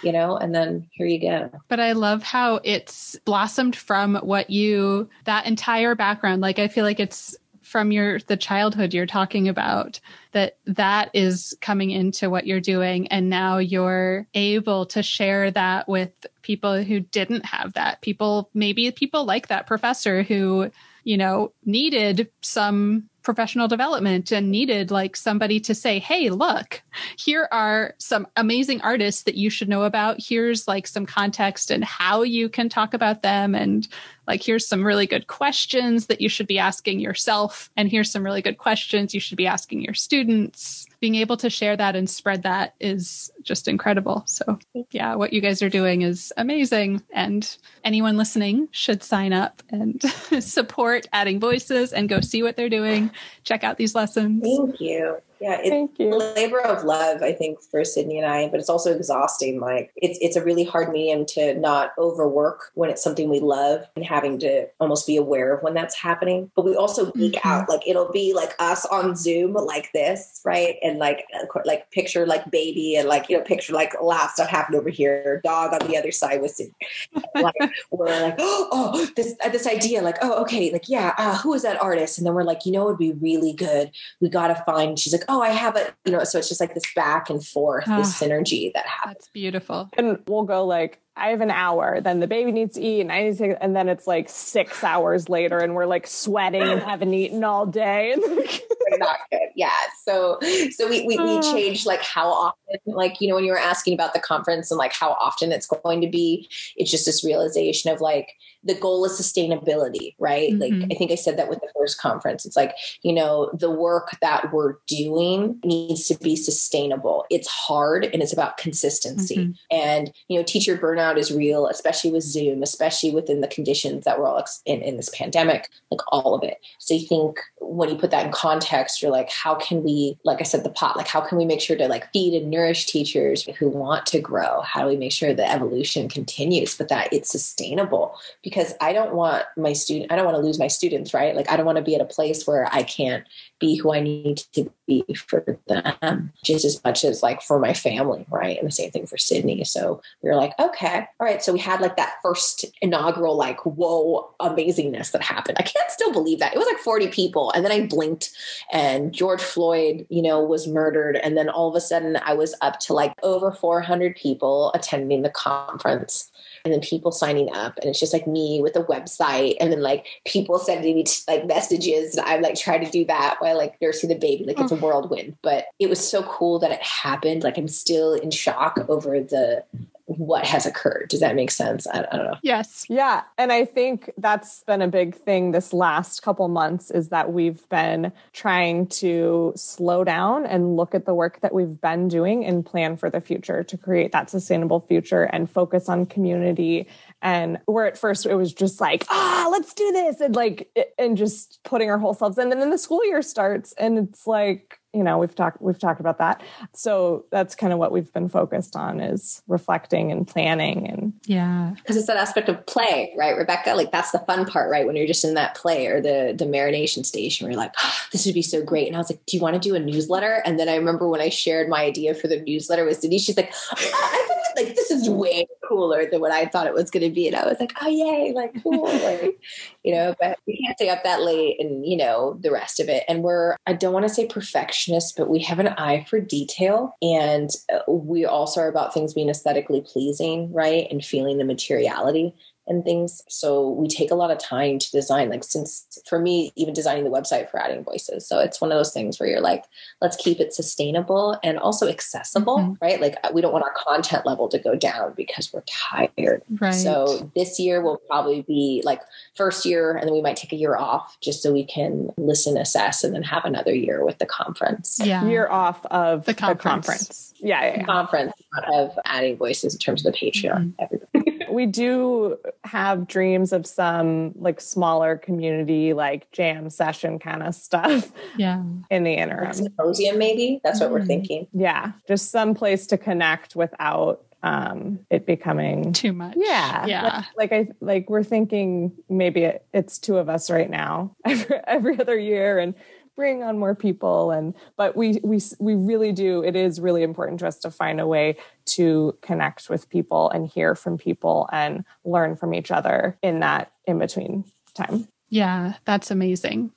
You know, and then here you go. But I love how it's blossomed from what you, that entire background. Like, I feel like it's from your the childhood you're talking about that that is coming into what you're doing and now you're able to share that with people who didn't have that people maybe people like that professor who you know needed some professional development and needed like somebody to say, Hey, look, here are some amazing artists that you should know about. Here's like some context and how you can talk about them. And like, here's some really good questions that you should be asking yourself. And here's some really good questions you should be asking your students being able to share that and spread that is just incredible. So, yeah, what you guys are doing is amazing. And anyone listening should sign up and [laughs] support adding voices and go see what they're doing. Check out these lessons. Thank you. Yeah, it's Thank you. a labor of love, I think, for Sydney and I, but it's also exhausting. Like it's it's a really hard medium to not overwork when it's something we love and having to almost be aware of when that's happening. But we also geek mm-hmm. out. Like it'll be like us on Zoom like this, right? And like like picture like baby and like you know picture like loud stuff happened over here, dog on the other side with Sydney. [laughs] like we're like oh, oh this uh, this idea like oh okay like yeah uh, who is that artist? And then we're like you know it would be really good. We got to find. She's like oh, I have it, you know, so it's just like this back and forth, oh, this ah, synergy that happens. That's beautiful. And we'll go like, I have an hour, then the baby needs to eat, and I need to, and then it's like six hours later, and we're like sweating and haven't eaten all day. [laughs] not good. Yeah. So, so we, we, we ah. changed like how often, like, you know, when you were asking about the conference and like how often it's going to be, it's just this realization of like, the goal is sustainability, right? Mm-hmm. Like I think I said that with the first conference. It's like, you know, the work that we're doing needs to be sustainable. It's hard and it's about consistency. Mm-hmm. And, you know, teacher burnout is real, especially with Zoom, especially within the conditions that we're all in, in this pandemic, like all of it. So you think when you put that in context, you're like, how can we, like I said, the pot, like how can we make sure to like feed and nourish teachers who want to grow? How do we make sure the evolution continues, but that it's sustainable? Because I don't want my student, I don't want to lose my students, right? Like I don't want to be at a place where I can't be who I need to be for them just as much as like for my family, right? And the same thing for Sydney. So we were like, okay, all right. So we had like that first inaugural, like, whoa, amazingness that happened. I can't still believe that. It was like 40 people. And then I blinked and George Floyd, you know, was murdered. And then all of a sudden I was up to like over 400 people attending the conference and then people signing up and it's just like me with a website and then like people sending me like messages and i'm like trying to do that while like nursing the baby like it's a mm. whirlwind. But it was so cool that it happened. Like i'm still in shock over the what has occurred. Does that make sense? I, I, don't know. Yes. Yeah. And I think that's been a big thing this last couple months is that we've been trying to slow down and look at the work that we've been doing and plan for the future to create that sustainable future and focus on community. And where at first it was just like, ah, let's do this. And like, and just putting our whole selves in. And then the school year starts and it's like, you know we've talked we've talked about that so that's kind of what we've been focused on is reflecting and planning and yeah because it's that aspect of play right rebecca like that's the fun part right when you're just in that play or the the marination station where you're like oh, this would be so great and i was like do you want to do a newsletter and then i remember when i shared my idea for the newsletter with denise she's like oh, i think Like this is way cooler than what I thought it was going to be. And I was like, oh yay, like cool, [laughs] like you know. But we can't stay up that late, and you know the rest of it. And we're I don't want to say perfectionist, but we have an eye for detail, and uh, we also are about things being aesthetically pleasing, right, and feeling the materiality and things. So we take a lot of time to design, like since for me, even designing the website for adding voices. So it's one of those things where you're like, let's keep it sustainable and also accessible, mm-hmm. right? Like we don't want our content level to go down because we're tired. Right. So this year will probably be like first year, and then we might take a year off just so we can listen, assess, and then have another year with the conference. Yeah. Year off of the conference. The conference. Yeah, yeah, yeah. Conference of adding voices in terms of the Patreon. Mm-hmm. Everybody we do have dreams of some like smaller community like jam session kind of stuff [laughs] yeah. in the interim. Symposium maybe? That's what mm. we're thinking. Yeah. Just some place to connect without um it becoming too much. Yeah. Yeah. Like, like i like we're thinking maybe it, it's two of us right now [laughs] every, every other year and bring on more people. And but we we we really do it is really important to us to find a way to connect with people and hear from people and learn from each other in that in between time. Yeah that's amazing.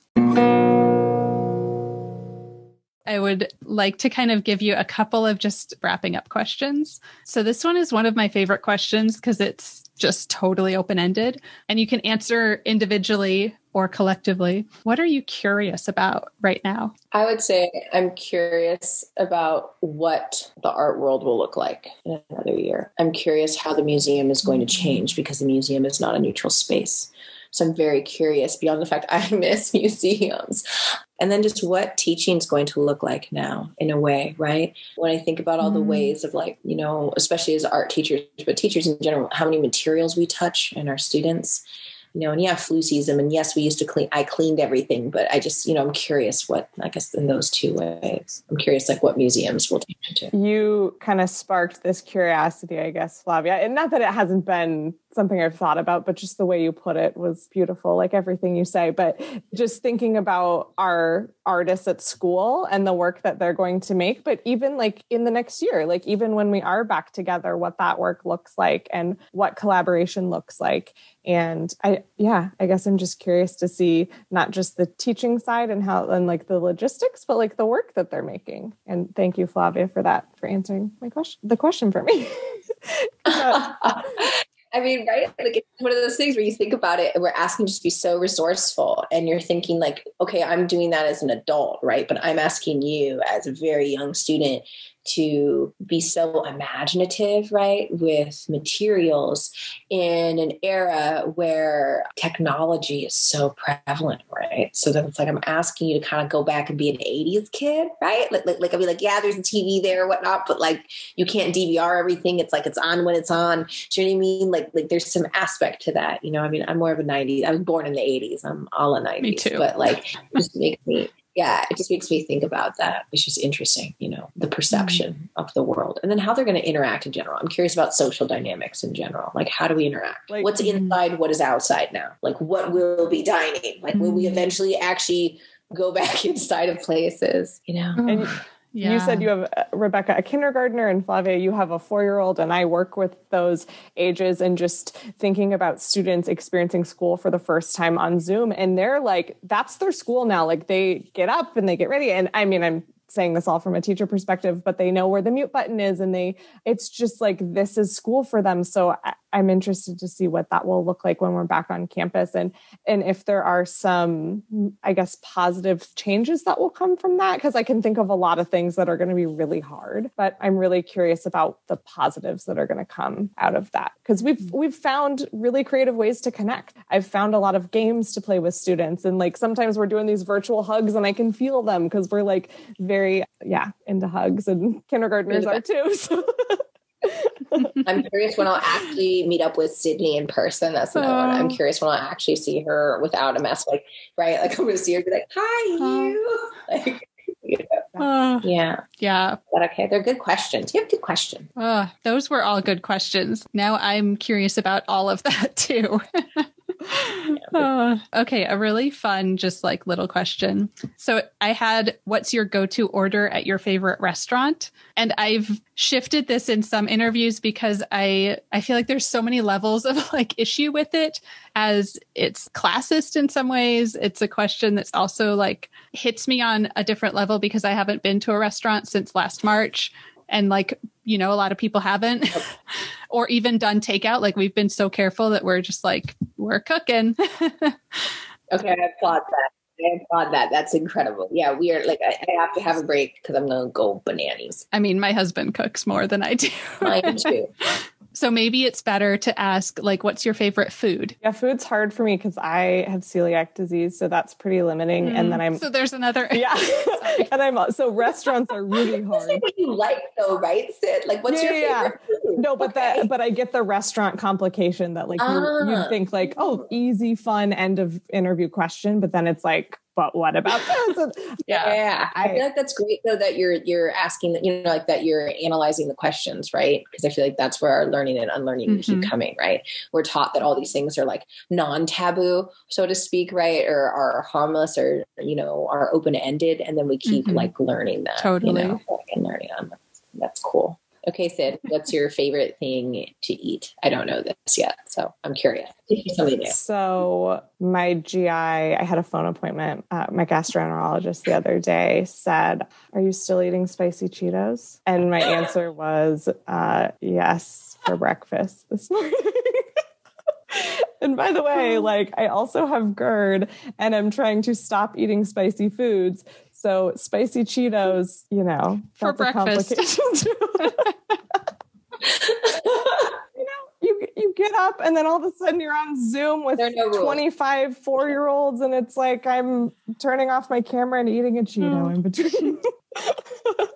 I would like to kind of give you a couple of just wrapping up questions. So, this one is one of my favorite questions because it's just totally open ended and you can answer individually or collectively. What are you curious about right now? I would say I'm curious about what the art world will look like in another year. I'm curious how the museum is going to change because the museum is not a neutral space. So I'm very curious beyond the fact [laughs] I miss [laughs] museums. And then just what teaching is going to look like now in a way, right? When I think about all the mm. ways of like, you know, especially as art teachers, but teachers in general, how many materials we touch in our students you know, and yeah, flu season. And yes, we used to clean, I cleaned everything, but I just, you know, I'm curious what, I guess in those two ways, I'm curious like what museums will take you to. You kind of sparked this curiosity, I guess, Flavia. And not that it hasn't been something I've thought about, but just the way you put it was beautiful, like everything you say. But just thinking about our artists at school and the work that they're going to make, but even like in the next year, like even when we are back together, what that work looks like and what collaboration looks like. And I, yeah, I guess I'm just curious to see not just the teaching side and how, and like the logistics, but like the work that they're making. And thank you, Flavia, for that, for answering my question, the question for me. [laughs] [laughs] I mean, right? Like it's one of those things where you think about it and we're asking just to be so resourceful. And you're thinking, like, okay, I'm doing that as an adult, right? But I'm asking you as a very young student to be so imaginative, right, with materials in an era where technology is so prevalent, right? So then it's like I'm asking you to kind of go back and be an 80s kid, right? Like, like, like I'll be like, yeah, there's a TV there, whatnot, but like you can't DVR everything. It's like it's on when it's on. Do you know what I mean? Like, like there's some aspect to that. You know, I mean, I'm more of a 90s. I was born in the 80s. I'm all a 90s. Me too. But like, just makes me yeah, it just makes me think about that, It's just interesting, you know, the perception mm-hmm. of the world and then how they're going to interact in general. I'm curious about social dynamics in general. Like, how do we interact? Like, What's mm-hmm. inside? What is outside now? Like, what will be dining? Like, will we mm-hmm. eventually actually go [laughs] back inside of places, you know? And- yeah. You said you have uh, Rebecca, a kindergartner, and Flavia, you have a four year old, and I work with those ages and just thinking about students experiencing school for the first time on Zoom. And they're like, that's their school now. Like they get up and they get ready. And I mean, I'm saying this all from a teacher perspective, but they know where the mute button is and they, it's just like this is school for them. So I, I'm interested to see what that will look like when we're back on campus and and if there are some I guess positive changes that will come from that because I can think of a lot of things that are going to be really hard but I'm really curious about the positives that are going to come out of that because we've we've found really creative ways to connect. I've found a lot of games to play with students and like sometimes we're doing these virtual hugs and I can feel them because we're like very yeah into hugs and kindergartners are too [laughs] so I'm curious when I'll actually meet up with Sydney in person. That's another one. I'm curious when I'll actually see her without a mask. Like, right? Like I'm gonna see her be like, "Hi, you." [laughs] Like, you know. uh, yeah, yeah. But okay, they're good questions. You have good questions. Uh, those were all good questions. Now I'm curious about all of that too. [laughs] [laughs] Uh, okay, a really fun, just like little question. So I had, what's your go to order at your favorite restaurant? And I've shifted this in some interviews because I I feel like there's so many levels of [laughs] like issue with it as it's classist in some ways. It's a question that's also like hits me on a different level because I haven't been to a restaurant since last March and like you know a lot of people haven't. [laughs] Or even done takeout. Like we've been so careful that we're just like we're cooking. [laughs] Okay i applaud that I applaud that. That's incredible. Yeah, we are like I, I have to have a break because I'm gonna go bananas. i mean my husband cooks more than i do Mine too. [laughs] so maybe it's better to ask like what's your favorite food Yeah, food's hard for me because I have celiac disease, so that's pretty limiting. And then I'm so there's another [laughs] yeah, and I'm so restaurants are really [laughs] hard. like what you like though, right, Sid? Like what's Yeah, your yeah, favorite food? No, but Okay. that but I get the restaurant complication that like you, Ah. you think like oh easy fun end of interview question, but then it's like but what about [laughs] this? And- Yeah, I, I- feel like that's great though that you're you're asking that you know like that you're analyzing the questions, right? Because I feel like that's where our learning and unlearning we keep coming, right? We're taught that all these things are like non-taboo, so to speak, right? Or are harmless or you know are open-ended, and then we keep Mhm. like learning that Totally. you know, like, and learning on them. That's cool. Okay, Sid, what's your favorite thing to eat? I don't know this yet, so I'm curious. Teach me something new. So my GI, I had a phone appointment. Uh, my gastroenterologist the other day said, "Are you still eating spicy Cheetos?" And my [gasps] answer was, uh, "Yes, for breakfast this [laughs] morning." and by the way, like I also have GERD, and I'm trying to stop eating spicy foods. So spicy Cheetos, you know, For breakfast. too. [laughs] you know, you you get up and then all of a sudden you're on Zoom with no 25 four year olds, and it's like I'm turning off my camera and eating a Cheeto Mm. in between. [laughs]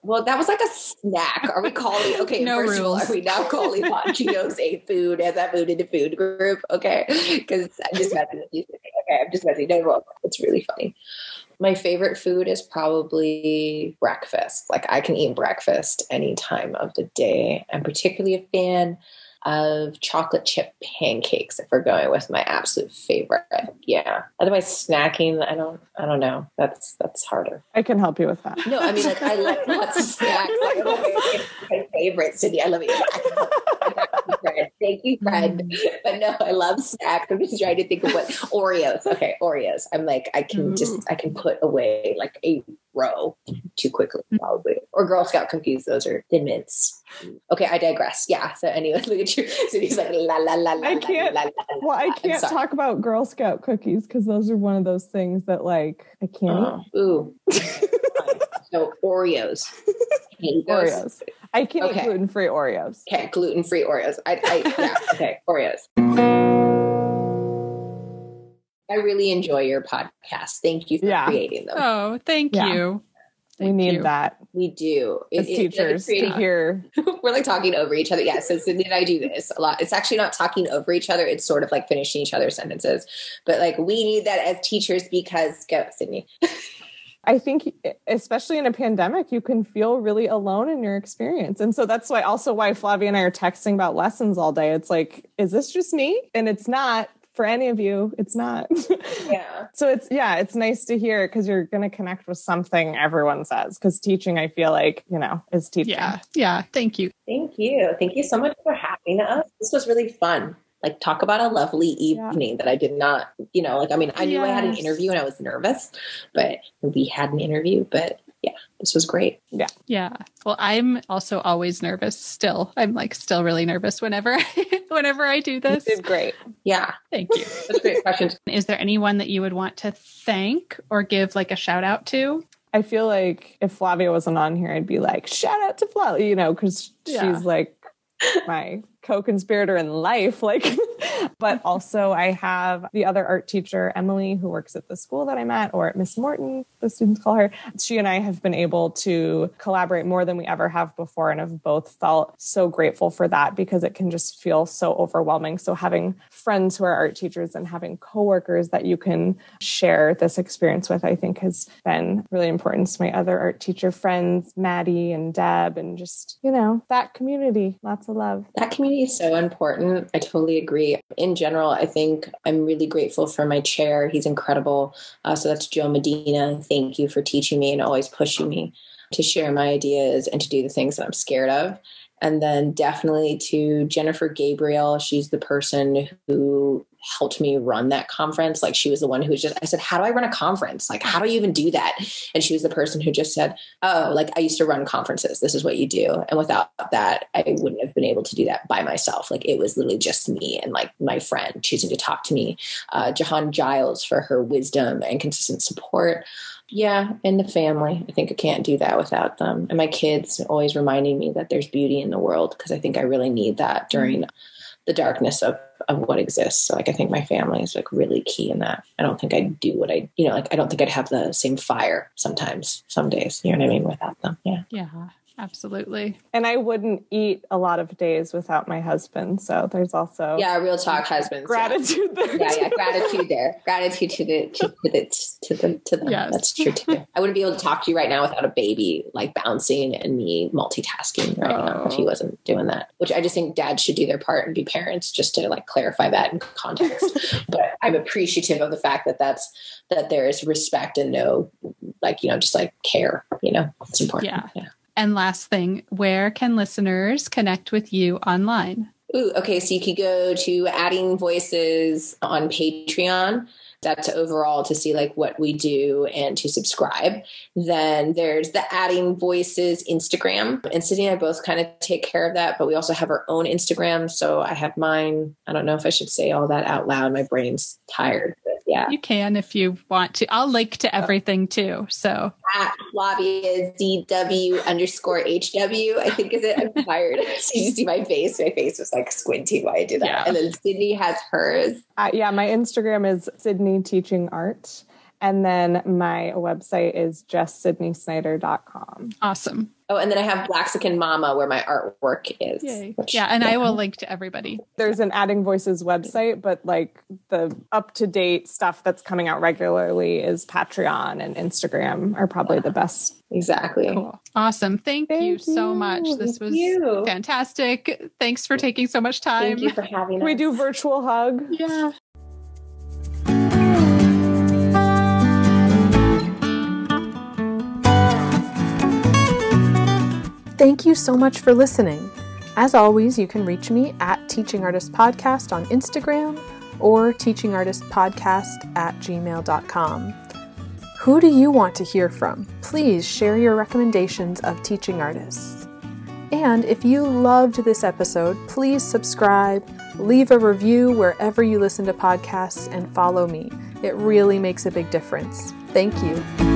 Well, that was like a snack. Are we calling? Okay, No first of all, rules. are we now calling hot [laughs] Cheetos a food as I moved into food group? Okay, because I'm just messing with you. Okay, I'm just messing. No, well, it's really funny. My favorite food is probably breakfast. Like I can eat breakfast any time of the day. I'm particularly a fan of chocolate chip pancakes if we're going with my absolute favorite. Yeah. Otherwise snacking, I don't I don't know. That's that's harder. I can help you with that. No, I mean, like, I like lots of snacks. Like, [laughs] I love it. It's my favorite, Cindy. I love it. Fred. [laughs] Thank you, Fred. Mm. [laughs] But no, I love snacks. I'm just trying to think of what [laughs] Oreos. Okay, Oreos. I'm like, I can just, mm. I can put away like a row too quickly, probably. Or Girl Scout cookies. Those are thin mints. Okay, I digress. Yeah. So anyway, [laughs] look at you. So he's like, la la la la. I can't- La, la, la, Well, I can't talk about Girl Scout cookies because those are one of those things that like I can't Oh, ooh. so Oreos. Can you eat eat those? Oreos. I can Okay. eat gluten free Oreos. Okay, gluten free Oreos. I, I yeah, [laughs] okay, Oreos. I really enjoy your podcast. Thank you for Yeah. creating them. oh thank Yeah. you we need you. that We do. It- as it- like, teachers to creating- hear. [laughs] We're like talking over each other. Yeah. So Sydney and I do this a lot. It's actually not talking over each other. It's sort of like finishing each other's sentences. But like we need that as teachers because go, Sydney. [laughs] I think, especially in a pandemic, you can feel really alone in your experience. And so that's why, also, why Flavia and I are texting about lessons all day. It's like, is this just me? And it's not for any of you. It's not. [laughs] Yeah. so it's, yeah, it's nice to hear because you're going to connect with something everyone says. Because teaching, I feel like, you know, is teaching. yeah yeah thank you Thank you. Thank you so much for having us. This was really fun. Like talk about a lovely Yeah. evening that I did not, you know, like I mean, I knew I had an interview and I was nervous, but we had an interview, but yeah, this was great. Yeah. Yeah. Well, I'm also always nervous still. I'm like still really nervous whenever I, [laughs] whenever I do You this. did great. Yeah, Thank you. that's a great questions. [laughs] Is there anyone that you would want to thank or give like a shout out to? I feel like if Flavia wasn't on here, I'd be like, shout out to Flavia, you know, because Yeah. she's like my co-conspirator in life. Like, [laughs] [laughs] but also I have the other art teacher, Emily, who works at the school that I'm at, or at Miss Morton, the students call her. She and I have been able to collaborate more than we ever have before, and have both felt so grateful for that because it can just feel so overwhelming. So having friends who are art teachers and having coworkers that you can share this experience with, I think has been really important to my other art teacher friends, Maddie and Deb, and just, you know, that community. Lots of love. That community Community is so important. I totally agree. In general, I think I'm really grateful for my chair. He's incredible. Uh, so that's Joe Medina. Thank you for teaching me and always pushing me to share my ideas and to do the things that I'm scared of. And then definitely to Jennifer Gabriel. She's the person who helped me run that conference. Like she was the one who was just, I said, How do I run a conference? Like, how do you even do that? And she was the person who just said, Oh, like I used to run conferences. This is what you do. And without that, I wouldn't have been able to do that by myself. Like it was literally just me and like my friend choosing to talk to me. Uh, Jahan Giles for her wisdom and consistent support yeah, and the family. I think I can't do that without them. And my kids always reminding me that there's beauty in the world because I think I really need that during. The darkness of, of what exists. So like I think my family is like really key in that. I don't think I'd do what I you know, like I don't think I'd have the same fire sometimes, some days. You know what I mean? Without them. Yeah. Yeah. Absolutely. And I wouldn't eat a lot of days without my husband. So there's also Yeah, real talk husbands. Gratitude yeah. there. Yeah, yeah, gratitude there. Gratitude to the to, to the to the to them. Yes. That's true too. I wouldn't be able to talk to you right now without a baby like bouncing and me multitasking right oh. now if he oh. wasn't doing that. Which I just think dads should do their part and be parents just to like clarify that in context. [laughs] but I'm appreciative of the fact that that's that there is respect and no like, you know, just like care, you know. It's important. Yeah. yeah. And last thing, where can listeners connect with you online? Ooh, okay, so you could go to Adding Voices on Patreon that's overall to see like what we do and to subscribe. Then there's the adding voices Instagram. And Sydney and I both kind of take care of that, but we also have our own Instagram. So I have mine. I don't know if I should say all that out loud. My brain's tired. But yeah. You can if you want to. I'll link to everything too. So at Flavia is DW underscore HW, I think is it. I'm tired. [laughs] so you see my face. My face was like squinty while I do that. Yeah. And then Sydney has hers. Uh, yeah, my Instagram is Sydney Teaching Art. And then my website is justsydneysnyder.com. Awesome. Oh, and then I have Blaxican Mama where my artwork is. Which, yeah, and yeah. I will link to everybody. There's an Adding Voices website, but like the up to date stuff that's coming out regularly is Patreon and Instagram are probably the best. Exactly. Cool. Awesome. Thank, Thank you, you, so much. This was you. fantastic. Thanks for taking so much time. Thank you for having us. We do virtual hug. Yeah. Thank you so much for listening. As always, you can reach me at Teaching Artist Podcast on Instagram or Teaching Artist Podcast at gmail.com. Who do you want to hear from? Please share your recommendations of teaching artists. And if you loved this episode, please subscribe, leave a review wherever you listen to podcasts, and follow me. It really makes a big difference. Thank you.